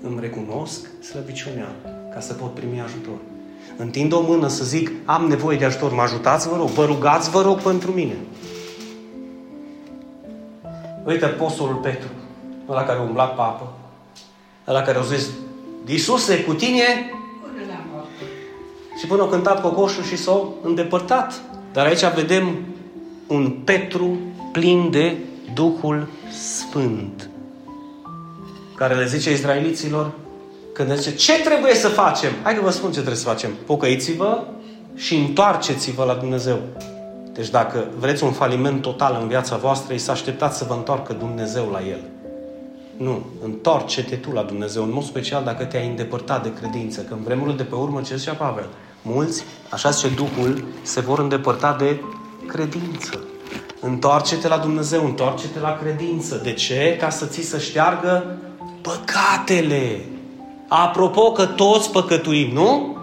Îmi recunosc slăbiciunea ca să pot primi ajutor. Întind o mână să zic, am nevoie de ajutor, mă ajutați, vă rog, vă rugați, vă rog, pentru mine. Uite, apostolul Petru, ăla care umbla pe apă, ăla care au zis, Iisuse, cu tine? Și până au cântat cocoșul și s-au îndepărtat. Dar aici vedem un Petru plin de Duhul Sfânt, care le zice izraeliților, când le zice, ce trebuie să facem? Hai că vă spun ce trebuie să facem. Pocăiți-vă și întoarceți-vă la Dumnezeu. Deci dacă vreți un faliment total în viața voastră, să așteptați să vă întoarcă Dumnezeu la El. Nu, întoarce-te tu la Dumnezeu, în mod special dacă te-ai îndepărtat de credință. Că în vremurile de pe urmă, ce zicea Pavel? Mulți, așa zice Duhul, se vor îndepărta de credință. Întoarce-te la Dumnezeu, întoarce-te la credință. De ce? Ca să ți să șteargă păcatele. Apropo că toți păcătuim, nu?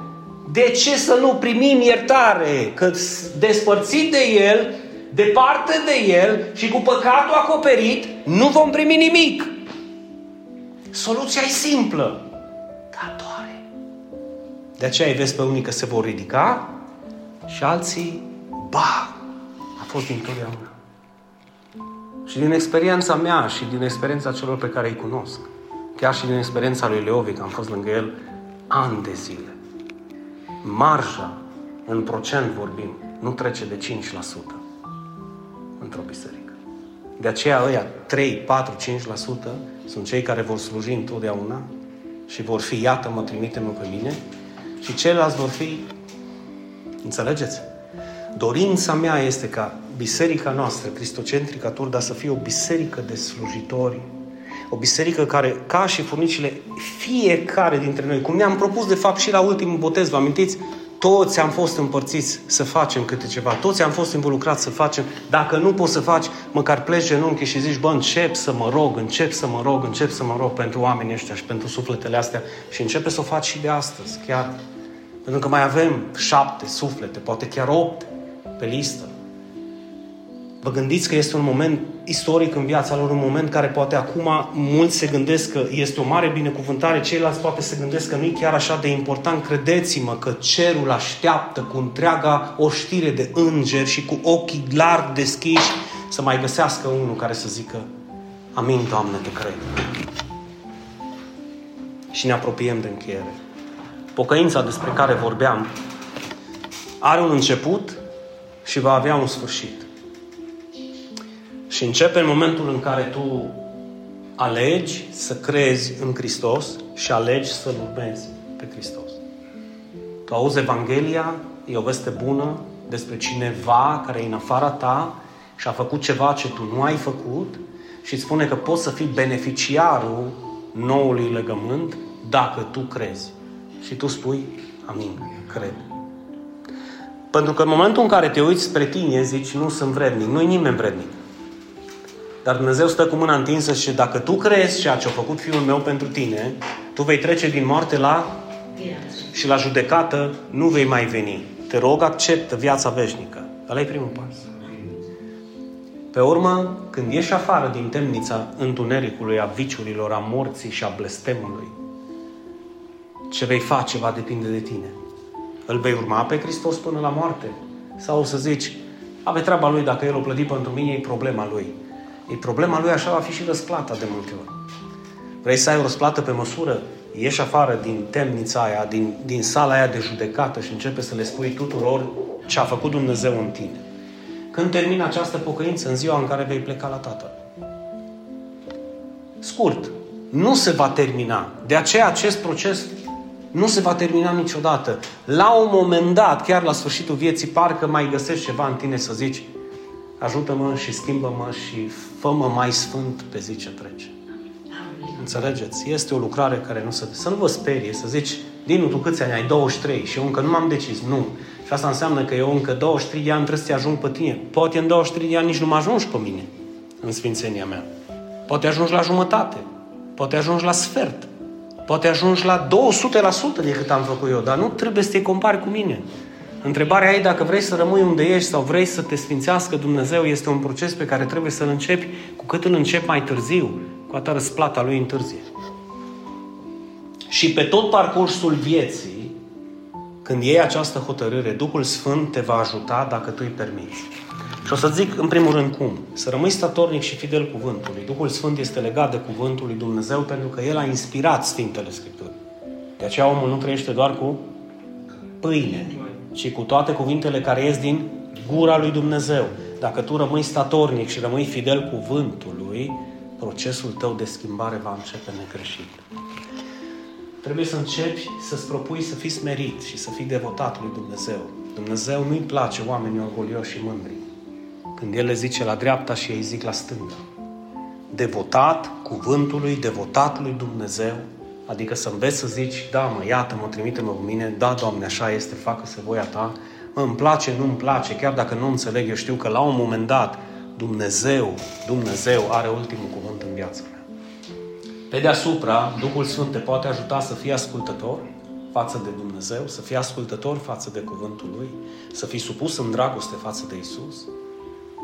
De ce să nu primim iertare? Că despărțit de El, departe de El și cu păcatul acoperit, nu vom primi nimic. Soluția e simplă, dar doare. De aceea îi vezi pe unii că se vor ridica și alții, ba, a fost dintotdeauna. Și din experiența mea și din experiența celor pe care îi cunosc, chiar și din experiența lui Leovic, am fost lângă el ani de zile. Marja, în procent vorbim, nu trece de 5% într-o biserică. De aceea ăia 3, 4, 5% sunt cei care vor sluji întotdeauna și vor fi, iată, mă trimite-mă pe mine, și ceilalți vor fi, înțelegeți? Dorința mea este ca biserica noastră, Cristocentrica Turda, să fie o biserică de slujitori, o biserică care, ca și furnicile, fiecare dintre noi, cum ne-am propus de fapt și la ultimul botez, vă amintiți? Toți am fost împărțiți să facem câte ceva, toți am fost involucrați să facem. Dacă nu poți să faci, măcar pleci genunchi și zici, bă, încep să mă rog, încep să mă rog, încep să mă rog pentru oamenii ăștia și pentru sufletele astea și începe să o faci și de astăzi, chiar. Pentru că mai avem șapte suflete, poate chiar opt pe listă. Vă gândiți că este un moment istoric în viața lor, un moment care poate acum mulți se gândesc că este o mare binecuvântare, ceilalți poate se gândesc că nu e chiar așa de important. Credeți-mă că cerul așteaptă cu întreaga oștire de îngeri și cu ochii larg deschiși să mai găsească unul care să zică Amin, Doamne, te cred. Și ne apropiem de încheiere. Pocăința despre care vorbeam are un început și va avea un sfârșit. Și începe în momentul în care tu alegi să crezi în Hristos și alegi să-L urmezi pe Hristos. Tu auzi Evanghelia, e o veste bună despre cineva care e în afara ta și a făcut ceva ce tu nu ai făcut și îți spune că poți să fii beneficiarul noului legământ dacă tu crezi. Și tu spui, amin, cred. Pentru că în momentul în care te uiți spre tine, zici, nu sunt vrednic, nu-i nimeni vrednic. Dar Dumnezeu stă cu mâna întinsă și dacă tu crezi ceea ce a făcut Fiul meu pentru tine, tu vei trece din moarte la și la judecată nu vei mai veni. Te rog, acceptă viața veșnică. Ăla e primul pas. Pe urmă, când ieși afară din temnița întunericului, a viciurilor, a morții și a blestemului, ce vei face va depinde de tine. Îl vei urma pe Hristos până la moarte? Sau o să zici, ave treaba lui, dacă El o plătit pentru mine, e problema lui. E problema lui, așa va fi și răsplata de multe ori. Vrei să ai o răsplată pe măsură? Ieși afară din temnița aia, din, din sala aia de judecată și începe să le spui tuturor ce a făcut Dumnezeu în tine. Când termină această pocăință, în ziua în care vei pleca la Tatăl. Scurt, nu se va termina. De aceea acest proces nu se va termina niciodată. La un moment dat, chiar la sfârșitul vieții, parcă mai găsești ceva în tine să zici ajută-mă și schimbă-mă și fă-mă mai sfânt pe zi ce trece. Înțelegeți? Este o lucrare care nu se... Să nu vă sperie, să zici, Dinu, tu câți ani ai? 23 și eu încă nu m-am decis. Nu. Și asta înseamnă că eu încă 23 de ani trebuie să ajung pe tine. Poate în 23 de ani nici nu mă ajungi pe mine în sfințenia mea. Poate ajungi la jumătate. Poate ajungi la sfert. Poate ajungi la 200% de cât am făcut eu, dar nu trebuie să te compari cu mine. Întrebarea e dacă vrei să rămâi unde ești sau vrei să te sfințească Dumnezeu, este un proces pe care trebuie să-l începi. Cu cât îl începi mai târziu, cu atât răsplata lui întârzie. Și pe tot parcursul vieții, când iei această hotărâre, Duhul Sfânt te va ajuta dacă tu îi permiți. Și o să zic în primul rând cum. Să rămâi statornic și fidel cuvântului. Duhul Sfânt este legat de cuvântul lui Dumnezeu pentru că El a inspirat Sfintele Scripturi. De aceea omul nu trăiește doar cu pâine, ci cu toate cuvintele care ies din gura lui Dumnezeu. Dacă tu rămâi statornic și rămâi fidel cuvântului, procesul tău de schimbare va începe negreșit. Trebuie să începi să-ți propui să fii smerit și să fii devotat lui Dumnezeu. Dumnezeu nu-i place oamenii orgolioși și mândri. Când El le zice la dreapta și ei zic la stânga. Devotat cuvântului, devotat lui Dumnezeu, Adică să înveți să zici, da, mă, iată, mă, trimite-mă cu mine, da, Doamne, așa este, facă-se voia Ta, mă, îmi place, nu îmi place, chiar dacă nu înțeleg, eu știu că la un moment dat Dumnezeu, Dumnezeu are ultimul cuvânt în viața mea. Pe deasupra, Duhul Sfânt te poate ajuta să fii ascultător față de Dumnezeu, să fii ascultător față de cuvântul Lui, să fii supus în dragoste față de Isus,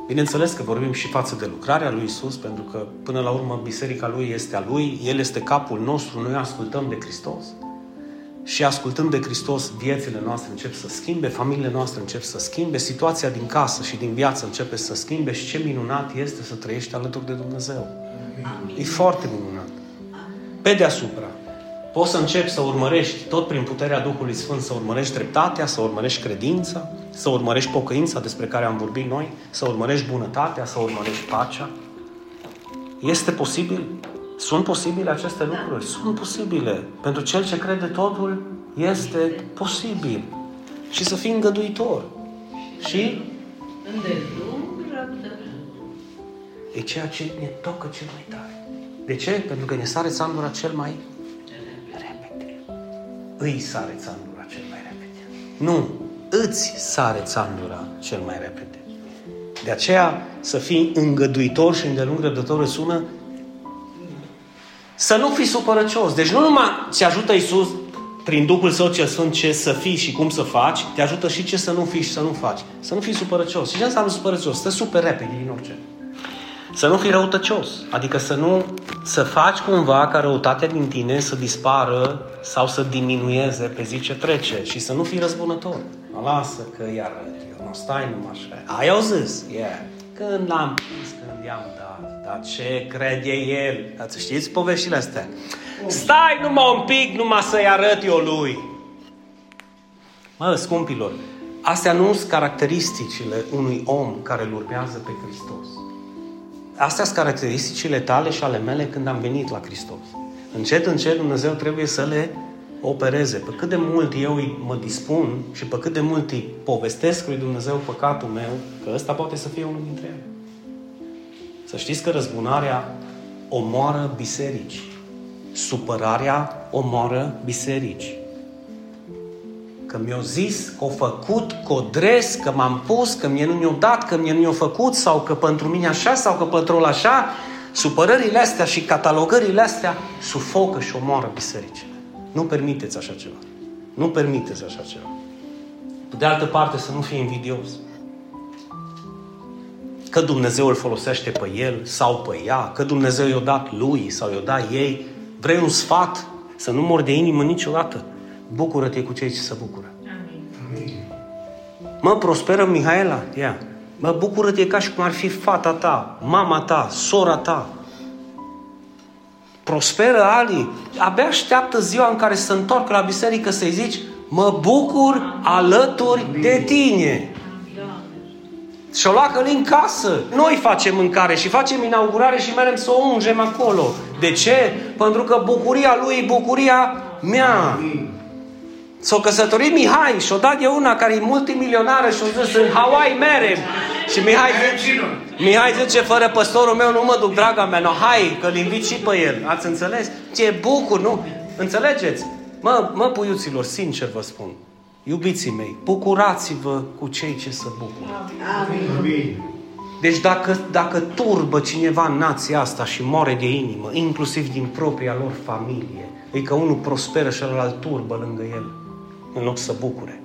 Bineînțeles că vorbim și față de lucrarea lui Isus, pentru că până la urmă biserica lui este a lui, el este capul nostru, noi ascultăm de Hristos. Și ascultând de Hristos, viețile noastre încep să schimbe, familiile noastre încep să schimbe, situația din casă și din viață începe să schimbe și ce minunat este să trăiești alături de Dumnezeu. Amin. E foarte minunat. Pe deasupra, Poți să începi să urmărești, tot prin puterea Duhului Sfânt, să urmărești dreptatea, să urmărești credința, să urmărești pocăința despre care am vorbit noi, să urmărești bunătatea, să urmărești pacea. Este posibil? Sunt posibile aceste lucruri? Sunt posibile. Pentru cel ce crede totul, este posibil. Și să fii îngăduitor. Și? E ceea ce ne tocă cel mai tare. De ce? Pentru că ne sare țandura cel mai îi sare țandura cel mai repede. Nu, îți sare țandura cel mai repede. De aceea să fii îngăduitor și îndelung răbdător sună să nu fii supărăcios. Deci nu numai ți ajută Isus prin Duhul Său cel Sfânt ce să fii și cum să faci, te ajută și ce să nu fii și să nu faci. Să nu fii supărăcios. Și ce înseamnă supărăcios? Să super repede din orice. Să nu fii răutăcios. Adică să nu să faci cumva ca răutatea din tine să dispară sau să diminueze pe zi ce trece și să nu fii răzbunător. Lasă că iar eu nu stai numai așa. Ai auzit? Yeah. Când l-am pus, când i-am dat, dar ce crede el? Ați știți poveștile astea? Stai numai un pic, numai să-i arăt eu lui. Mă, scumpilor, astea nu sunt caracteristicile unui om care îl urmează pe Hristos. Astea sunt caracteristicile tale și ale mele când am venit la Hristos. Încet, încet Dumnezeu trebuie să le opereze. Pe cât de mult eu mă dispun și pe cât de mult îi povestesc lui Dumnezeu păcatul meu, că ăsta poate să fie unul dintre ele. Să știți că răzbunarea omoară biserici. Supărarea omoară biserici. Că mi-au zis că au făcut, că o dres, că m-am pus, că mie nu mi-au dat, că mie nu mi-au făcut, sau că pentru mine așa, sau că pentru așa, supărările astea și catalogările astea sufocă și omoară bisericile. Nu permiteți așa ceva. Nu permiteți așa ceva. Pe de altă parte, să nu fie invidios. Că Dumnezeu îl folosește pe el sau pe ea, că Dumnezeu i-a dat lui sau i-a dat ei. Vrei un sfat? Să nu mor de inimă niciodată. Bucură-te cu cei ce se bucură. Amin. Mă, prosperă Mihaela, ia. Mă, bucură-te ca și cum ar fi fata ta, mama ta, sora ta, prosperă Ali, abia așteaptă ziua în care să întorc la biserică să-i zici, mă bucur alături de tine. Și o lua în casă. Noi facem mâncare și facem inaugurare și merem să o ungem acolo. De ce? Pentru că bucuria lui e bucuria mea. S-a căsătorit Mihai și-o dat de una care e multimilionară și o zis în Hawaii merem. Și Mihai zice, Mihai zice, fără păstorul meu nu mă duc, draga mea, no, hai, că-l invit și pe el. Ați înțeles? Ce bucur, nu? Înțelegeți? Mă, mă, puiuților, sincer vă spun, iubiții mei, bucurați-vă cu cei ce se bucură. Amin. Deci dacă, dacă turbă cineva în nația asta și moare de inimă, inclusiv din propria lor familie, e că unul prosperă și celălalt turbă lângă el, în loc să bucure.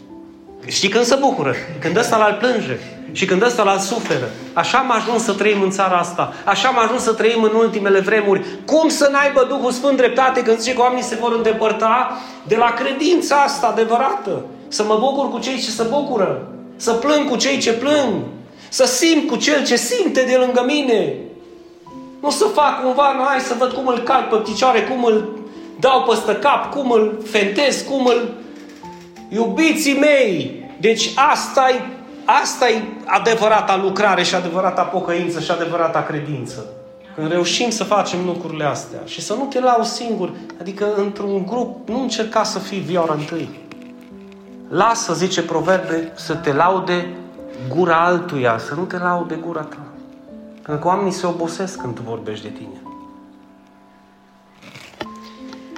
Știi când se bucură? Când ăsta l-al plânge. Și când ăsta l-al suferă. Așa am ajuns să trăim în țara asta. Așa am ajuns să trăim în ultimele vremuri. Cum să n-aibă Duhul Sfânt dreptate când zice că oamenii se vor îndepărta de la credința asta adevărată? Să mă bucur cu cei ce se bucură. Să plâng cu cei ce plâng. Să simt cu cel ce simte de lângă mine. Nu să fac cumva, nu, hai să văd cum îl calc pe picioare, cum îl dau peste cap, cum îl fentez, cum îl... Iubiții mei, deci asta e asta e adevărata lucrare și adevărata pocăință și adevărata credință. Când reușim să facem lucrurile astea și să nu te lau singur, adică într-un grup, nu încerca să fii vioară întâi. Lasă, zice proverbe, să te laude gura altuia, să nu te laude gura ta. Pentru că oamenii se obosesc când tu vorbești de tine.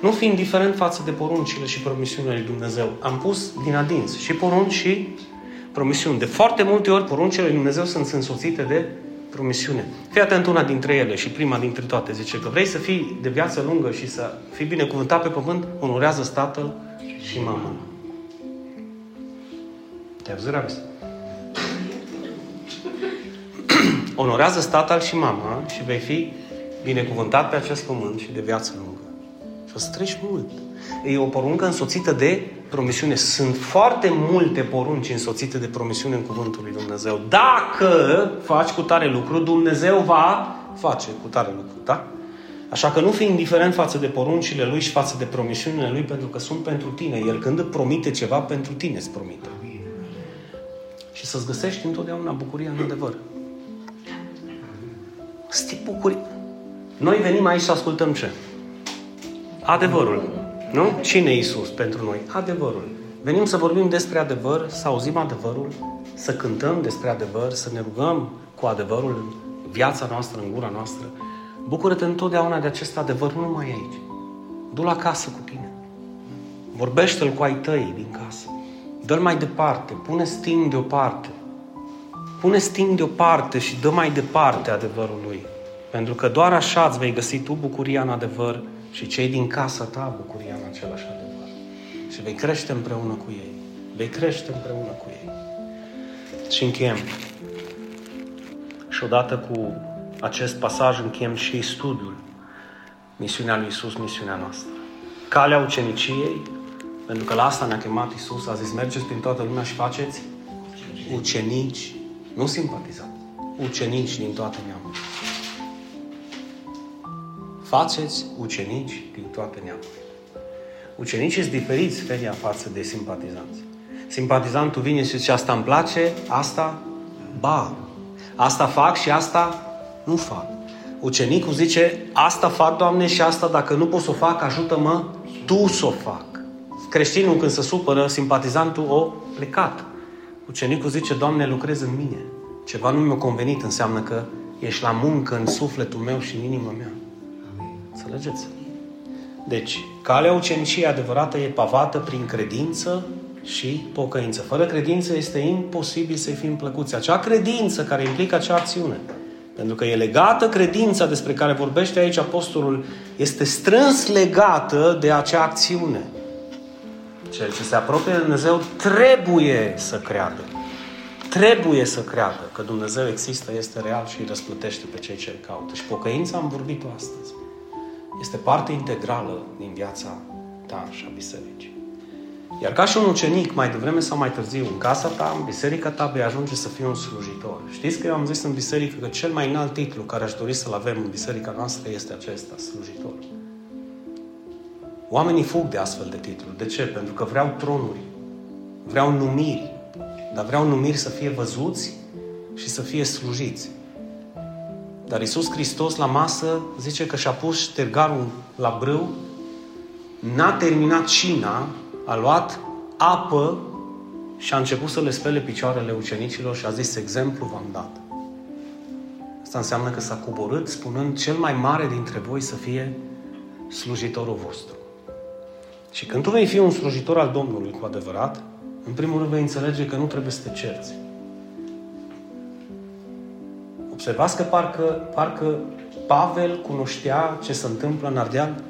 Nu fi indiferent față de poruncile și promisiunile lui Dumnezeu. Am pus din adins și porunci și promisiuni. De foarte multe ori poruncile lui Dumnezeu sunt însoțite de promisiune. Fii atent una dintre ele și prima dintre toate. Zice că vrei să fii de viață lungă și să fii binecuvântat pe pământ, onorează tatăl și mama. Te-ai văzut, Rabis? Onorează tatăl și mama și vei fi binecuvântat pe acest pământ și de viață lungă. Și o să treci mult. E o poruncă însoțită de promisiune. Sunt foarte multe porunci însoțite de promisiune în Cuvântul lui Dumnezeu. Dacă faci cu tare lucru, Dumnezeu va face cu tare lucru. Da? Așa că nu fi indiferent față de poruncile Lui și față de promisiunile Lui, pentru că sunt pentru tine. El când îți promite ceva, pentru tine îți promite. Și să-ți găsești întotdeauna bucuria în adevăr. Să bucuri. Noi venim aici să ascultăm ce? Adevărul. Nu? Cine e Iisus pentru noi? Adevărul. Venim să vorbim despre adevăr, să auzim adevărul, să cântăm despre adevăr, să ne rugăm cu adevărul în viața noastră, în gura noastră. Bucură-te întotdeauna de acest adevăr, nu numai aici. Du-l acasă cu tine. Vorbește-l cu ai tăi din casă. Dă-l mai departe. Pune sting deoparte. Pune sting deoparte și dă mai departe adevărul lui. Pentru că doar așa îți vei găsi tu bucuria în adevăr și cei din casa ta bucuria în același adevăr. și vei crește împreună cu ei. Vei crește împreună cu ei. Și încheiem. Și odată cu acest pasaj încheiem și studiul misiunea lui Isus, misiunea noastră. Calea uceniciei, pentru că la asta ne-a chemat Isus, a zis, mergeți prin toată lumea și faceți ucenici, nu simpatizați, ucenici din toate neamurile. Faceți ucenici din toate neamurile. Ucenicii sunt diferiți, Felia, față de simpatizanți. Simpatizantul vine și zice, asta îmi place, asta, ba, asta fac și asta nu fac. Ucenicul zice, asta fac, Doamne, și asta, dacă nu pot să o fac, ajută-mă Tu să o fac. Creștinul când se supără, simpatizantul o plecat. Ucenicul zice, Doamne, lucrez în mine. Ceva nu mi-a convenit, înseamnă că ești la muncă în sufletul meu și în inima mea. Înțelegeți? Deci, calea uceniciei adevărată e pavată prin credință și pocăință. Fără credință este imposibil să-i fim plăcuți. Acea credință care implică acea acțiune. Pentru că e legată credința despre care vorbește aici apostolul, este strâns legată de acea acțiune. Cel ce se apropie de Dumnezeu trebuie să creadă. Trebuie să creadă că Dumnezeu există, este real și îi răsplătește pe cei ce îl caută. Și pocăința am vorbit-o astăzi. Este parte integrală din viața ta și a bisericii. Iar ca și un ucenic, mai devreme sau mai târziu, în casa ta, în biserica ta, vei ajunge să fii un slujitor. Știți că eu am zis în biserică că cel mai înalt titlu care aș dori să-l avem în biserica noastră este acesta, slujitor. Oamenii fug de astfel de titluri. De ce? Pentru că vreau tronuri, vreau numiri, dar vreau numiri să fie văzuți și să fie slujiți. Dar Isus Hristos la masă zice că și-a pus ștergarul la brâu, n-a terminat cina, a luat apă și a început să le spele picioarele ucenicilor și a zis, exemplu v-am dat. Asta înseamnă că s-a coborât spunând, cel mai mare dintre voi să fie slujitorul vostru. Și când tu vei fi un slujitor al Domnului cu adevărat, în primul rând vei înțelege că nu trebuie să te cerți. Observați că parcă, parcă Pavel cunoștea ce se întâmplă în Ardeal?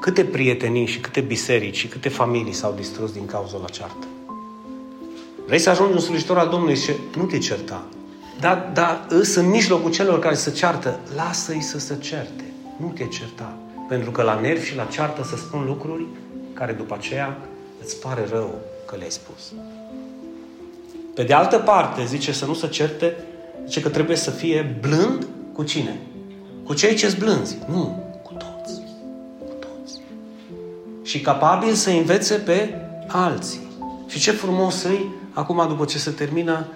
Câte prietenii și câte biserici și câte familii s-au distrus din cauza la ceartă? Vrei să ajungi un slujitor al Domnului și nu te certa. Dar, dar sunt în mijlocul celor care se ceartă. Lasă-i să se certe. Nu te certa. Pentru că la nervi și la ceartă se spun lucruri care după aceea îți pare rău că le-ai spus. Pe de altă parte, zice să nu se certe, zice că trebuie să fie blând cu cine? Cu cei ce-s blânzi. Nu, cu toți. Cu toți. Și capabil să învețe pe alții. Și ce frumos îi, acum după ce se termină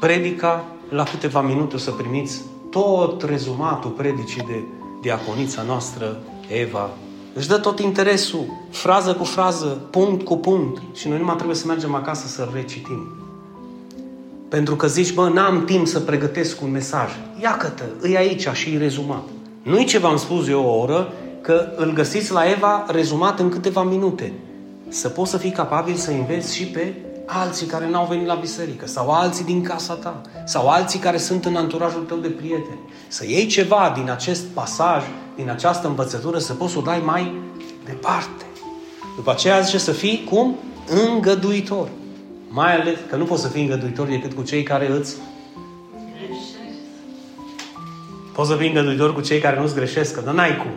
predica, la câteva minute o să primiți tot rezumatul predicii de diaconița noastră, Eva. Își dă tot interesul, frază cu frază, punct cu punct. Și noi nu mai trebuie să mergem acasă să recitim. Pentru că zici, bă, n-am timp să pregătesc un mesaj. Iacă-te, îi aici și îi rezumat. Nu-i ce v-am spus eu o oră, că îl găsiți la Eva rezumat în câteva minute. Să poți să fii capabil să înveți și pe alții care n-au venit la biserică, sau alții din casa ta, sau alții care sunt în anturajul tău de prieteni. Să iei ceva din acest pasaj, din această învățătură, să poți să o dai mai departe. După aceea zice să fii cum? Îngăduitor. Mai ales că nu poți să fii îngăduitor decât cu cei care îți Poți să fii îngăduitor cu cei care nu-ți greșesc, că n-ai cum.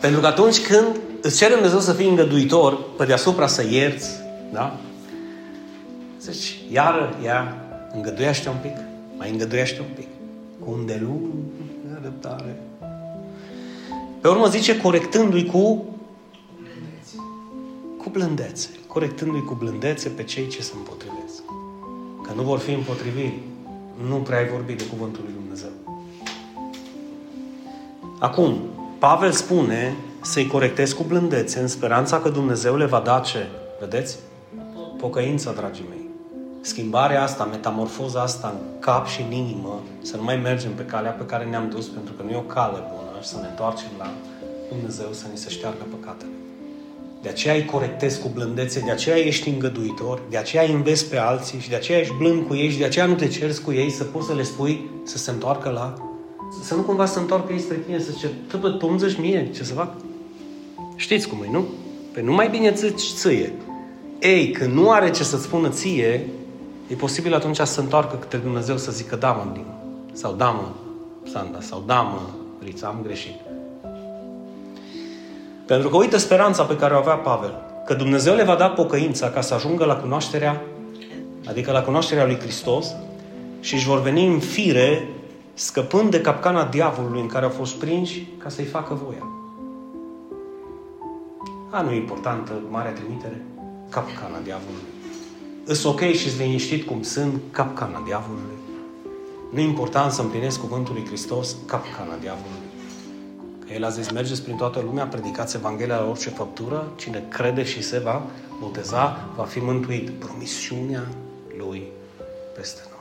Pentru că atunci când îți cere Dumnezeu să fii îngăduitor, pe deasupra să ierți, da? Zici, iară, ia, îngăduiește un pic, mai îngăduiește un pic. Cu un delung, răbdare. Pe urmă zice, corectându-i cu cu blândețe corectându-i cu blândețe pe cei ce se împotrivesc. Că nu vor fi împotriviri, nu prea ai vorbit de Cuvântul lui Dumnezeu. Acum, Pavel spune să-i corectez cu blândețe în speranța că Dumnezeu le va da ce? Vedeți? Pocăința, dragii mei. Schimbarea asta, metamorfoza asta în cap și în inimă, să nu mai mergem pe calea pe care ne-am dus, pentru că nu e o cale bună, și să ne întoarcem la Dumnezeu, să ni se șteargă păcatele. De aceea îi corectezi cu blândețe, de aceea ești îngăduitor, de aceea îi înveți pe alții și de aceea ești blând cu ei și de aceea nu te cerți cu ei să poți să le spui să se întoarcă la... Să nu cumva să întoarcă ei spre tine să zice, tu, bă, tu îmi zici mie ce să fac? Știți cum e, nu? Pe nu mai bine zici ție. Ei, când nu are ce să spună ție, e posibil atunci să se întoarcă către Dumnezeu să zică da, mă, sau da, mă, Sanda, sau da, mă, Rița, am greșit. Pentru că uită speranța pe care o avea Pavel, că Dumnezeu le va da pocăința ca să ajungă la cunoașterea, adică la cunoașterea lui Hristos și își vor veni în fire scăpând de capcana diavolului în care au fost prinși ca să-i facă voia. A, nu e importantă marea trimitere? Capcana diavolului. Îs ok și îți liniștit cum sunt capcana diavolului. Nu e important să împlinesc cuvântul lui Hristos, capcana diavolului. Că El a zis, mergeți prin toată lumea, predicați Evanghelia la orice făptură, cine crede și se va boteza, va fi mântuit. Promisiunea Lui peste noi.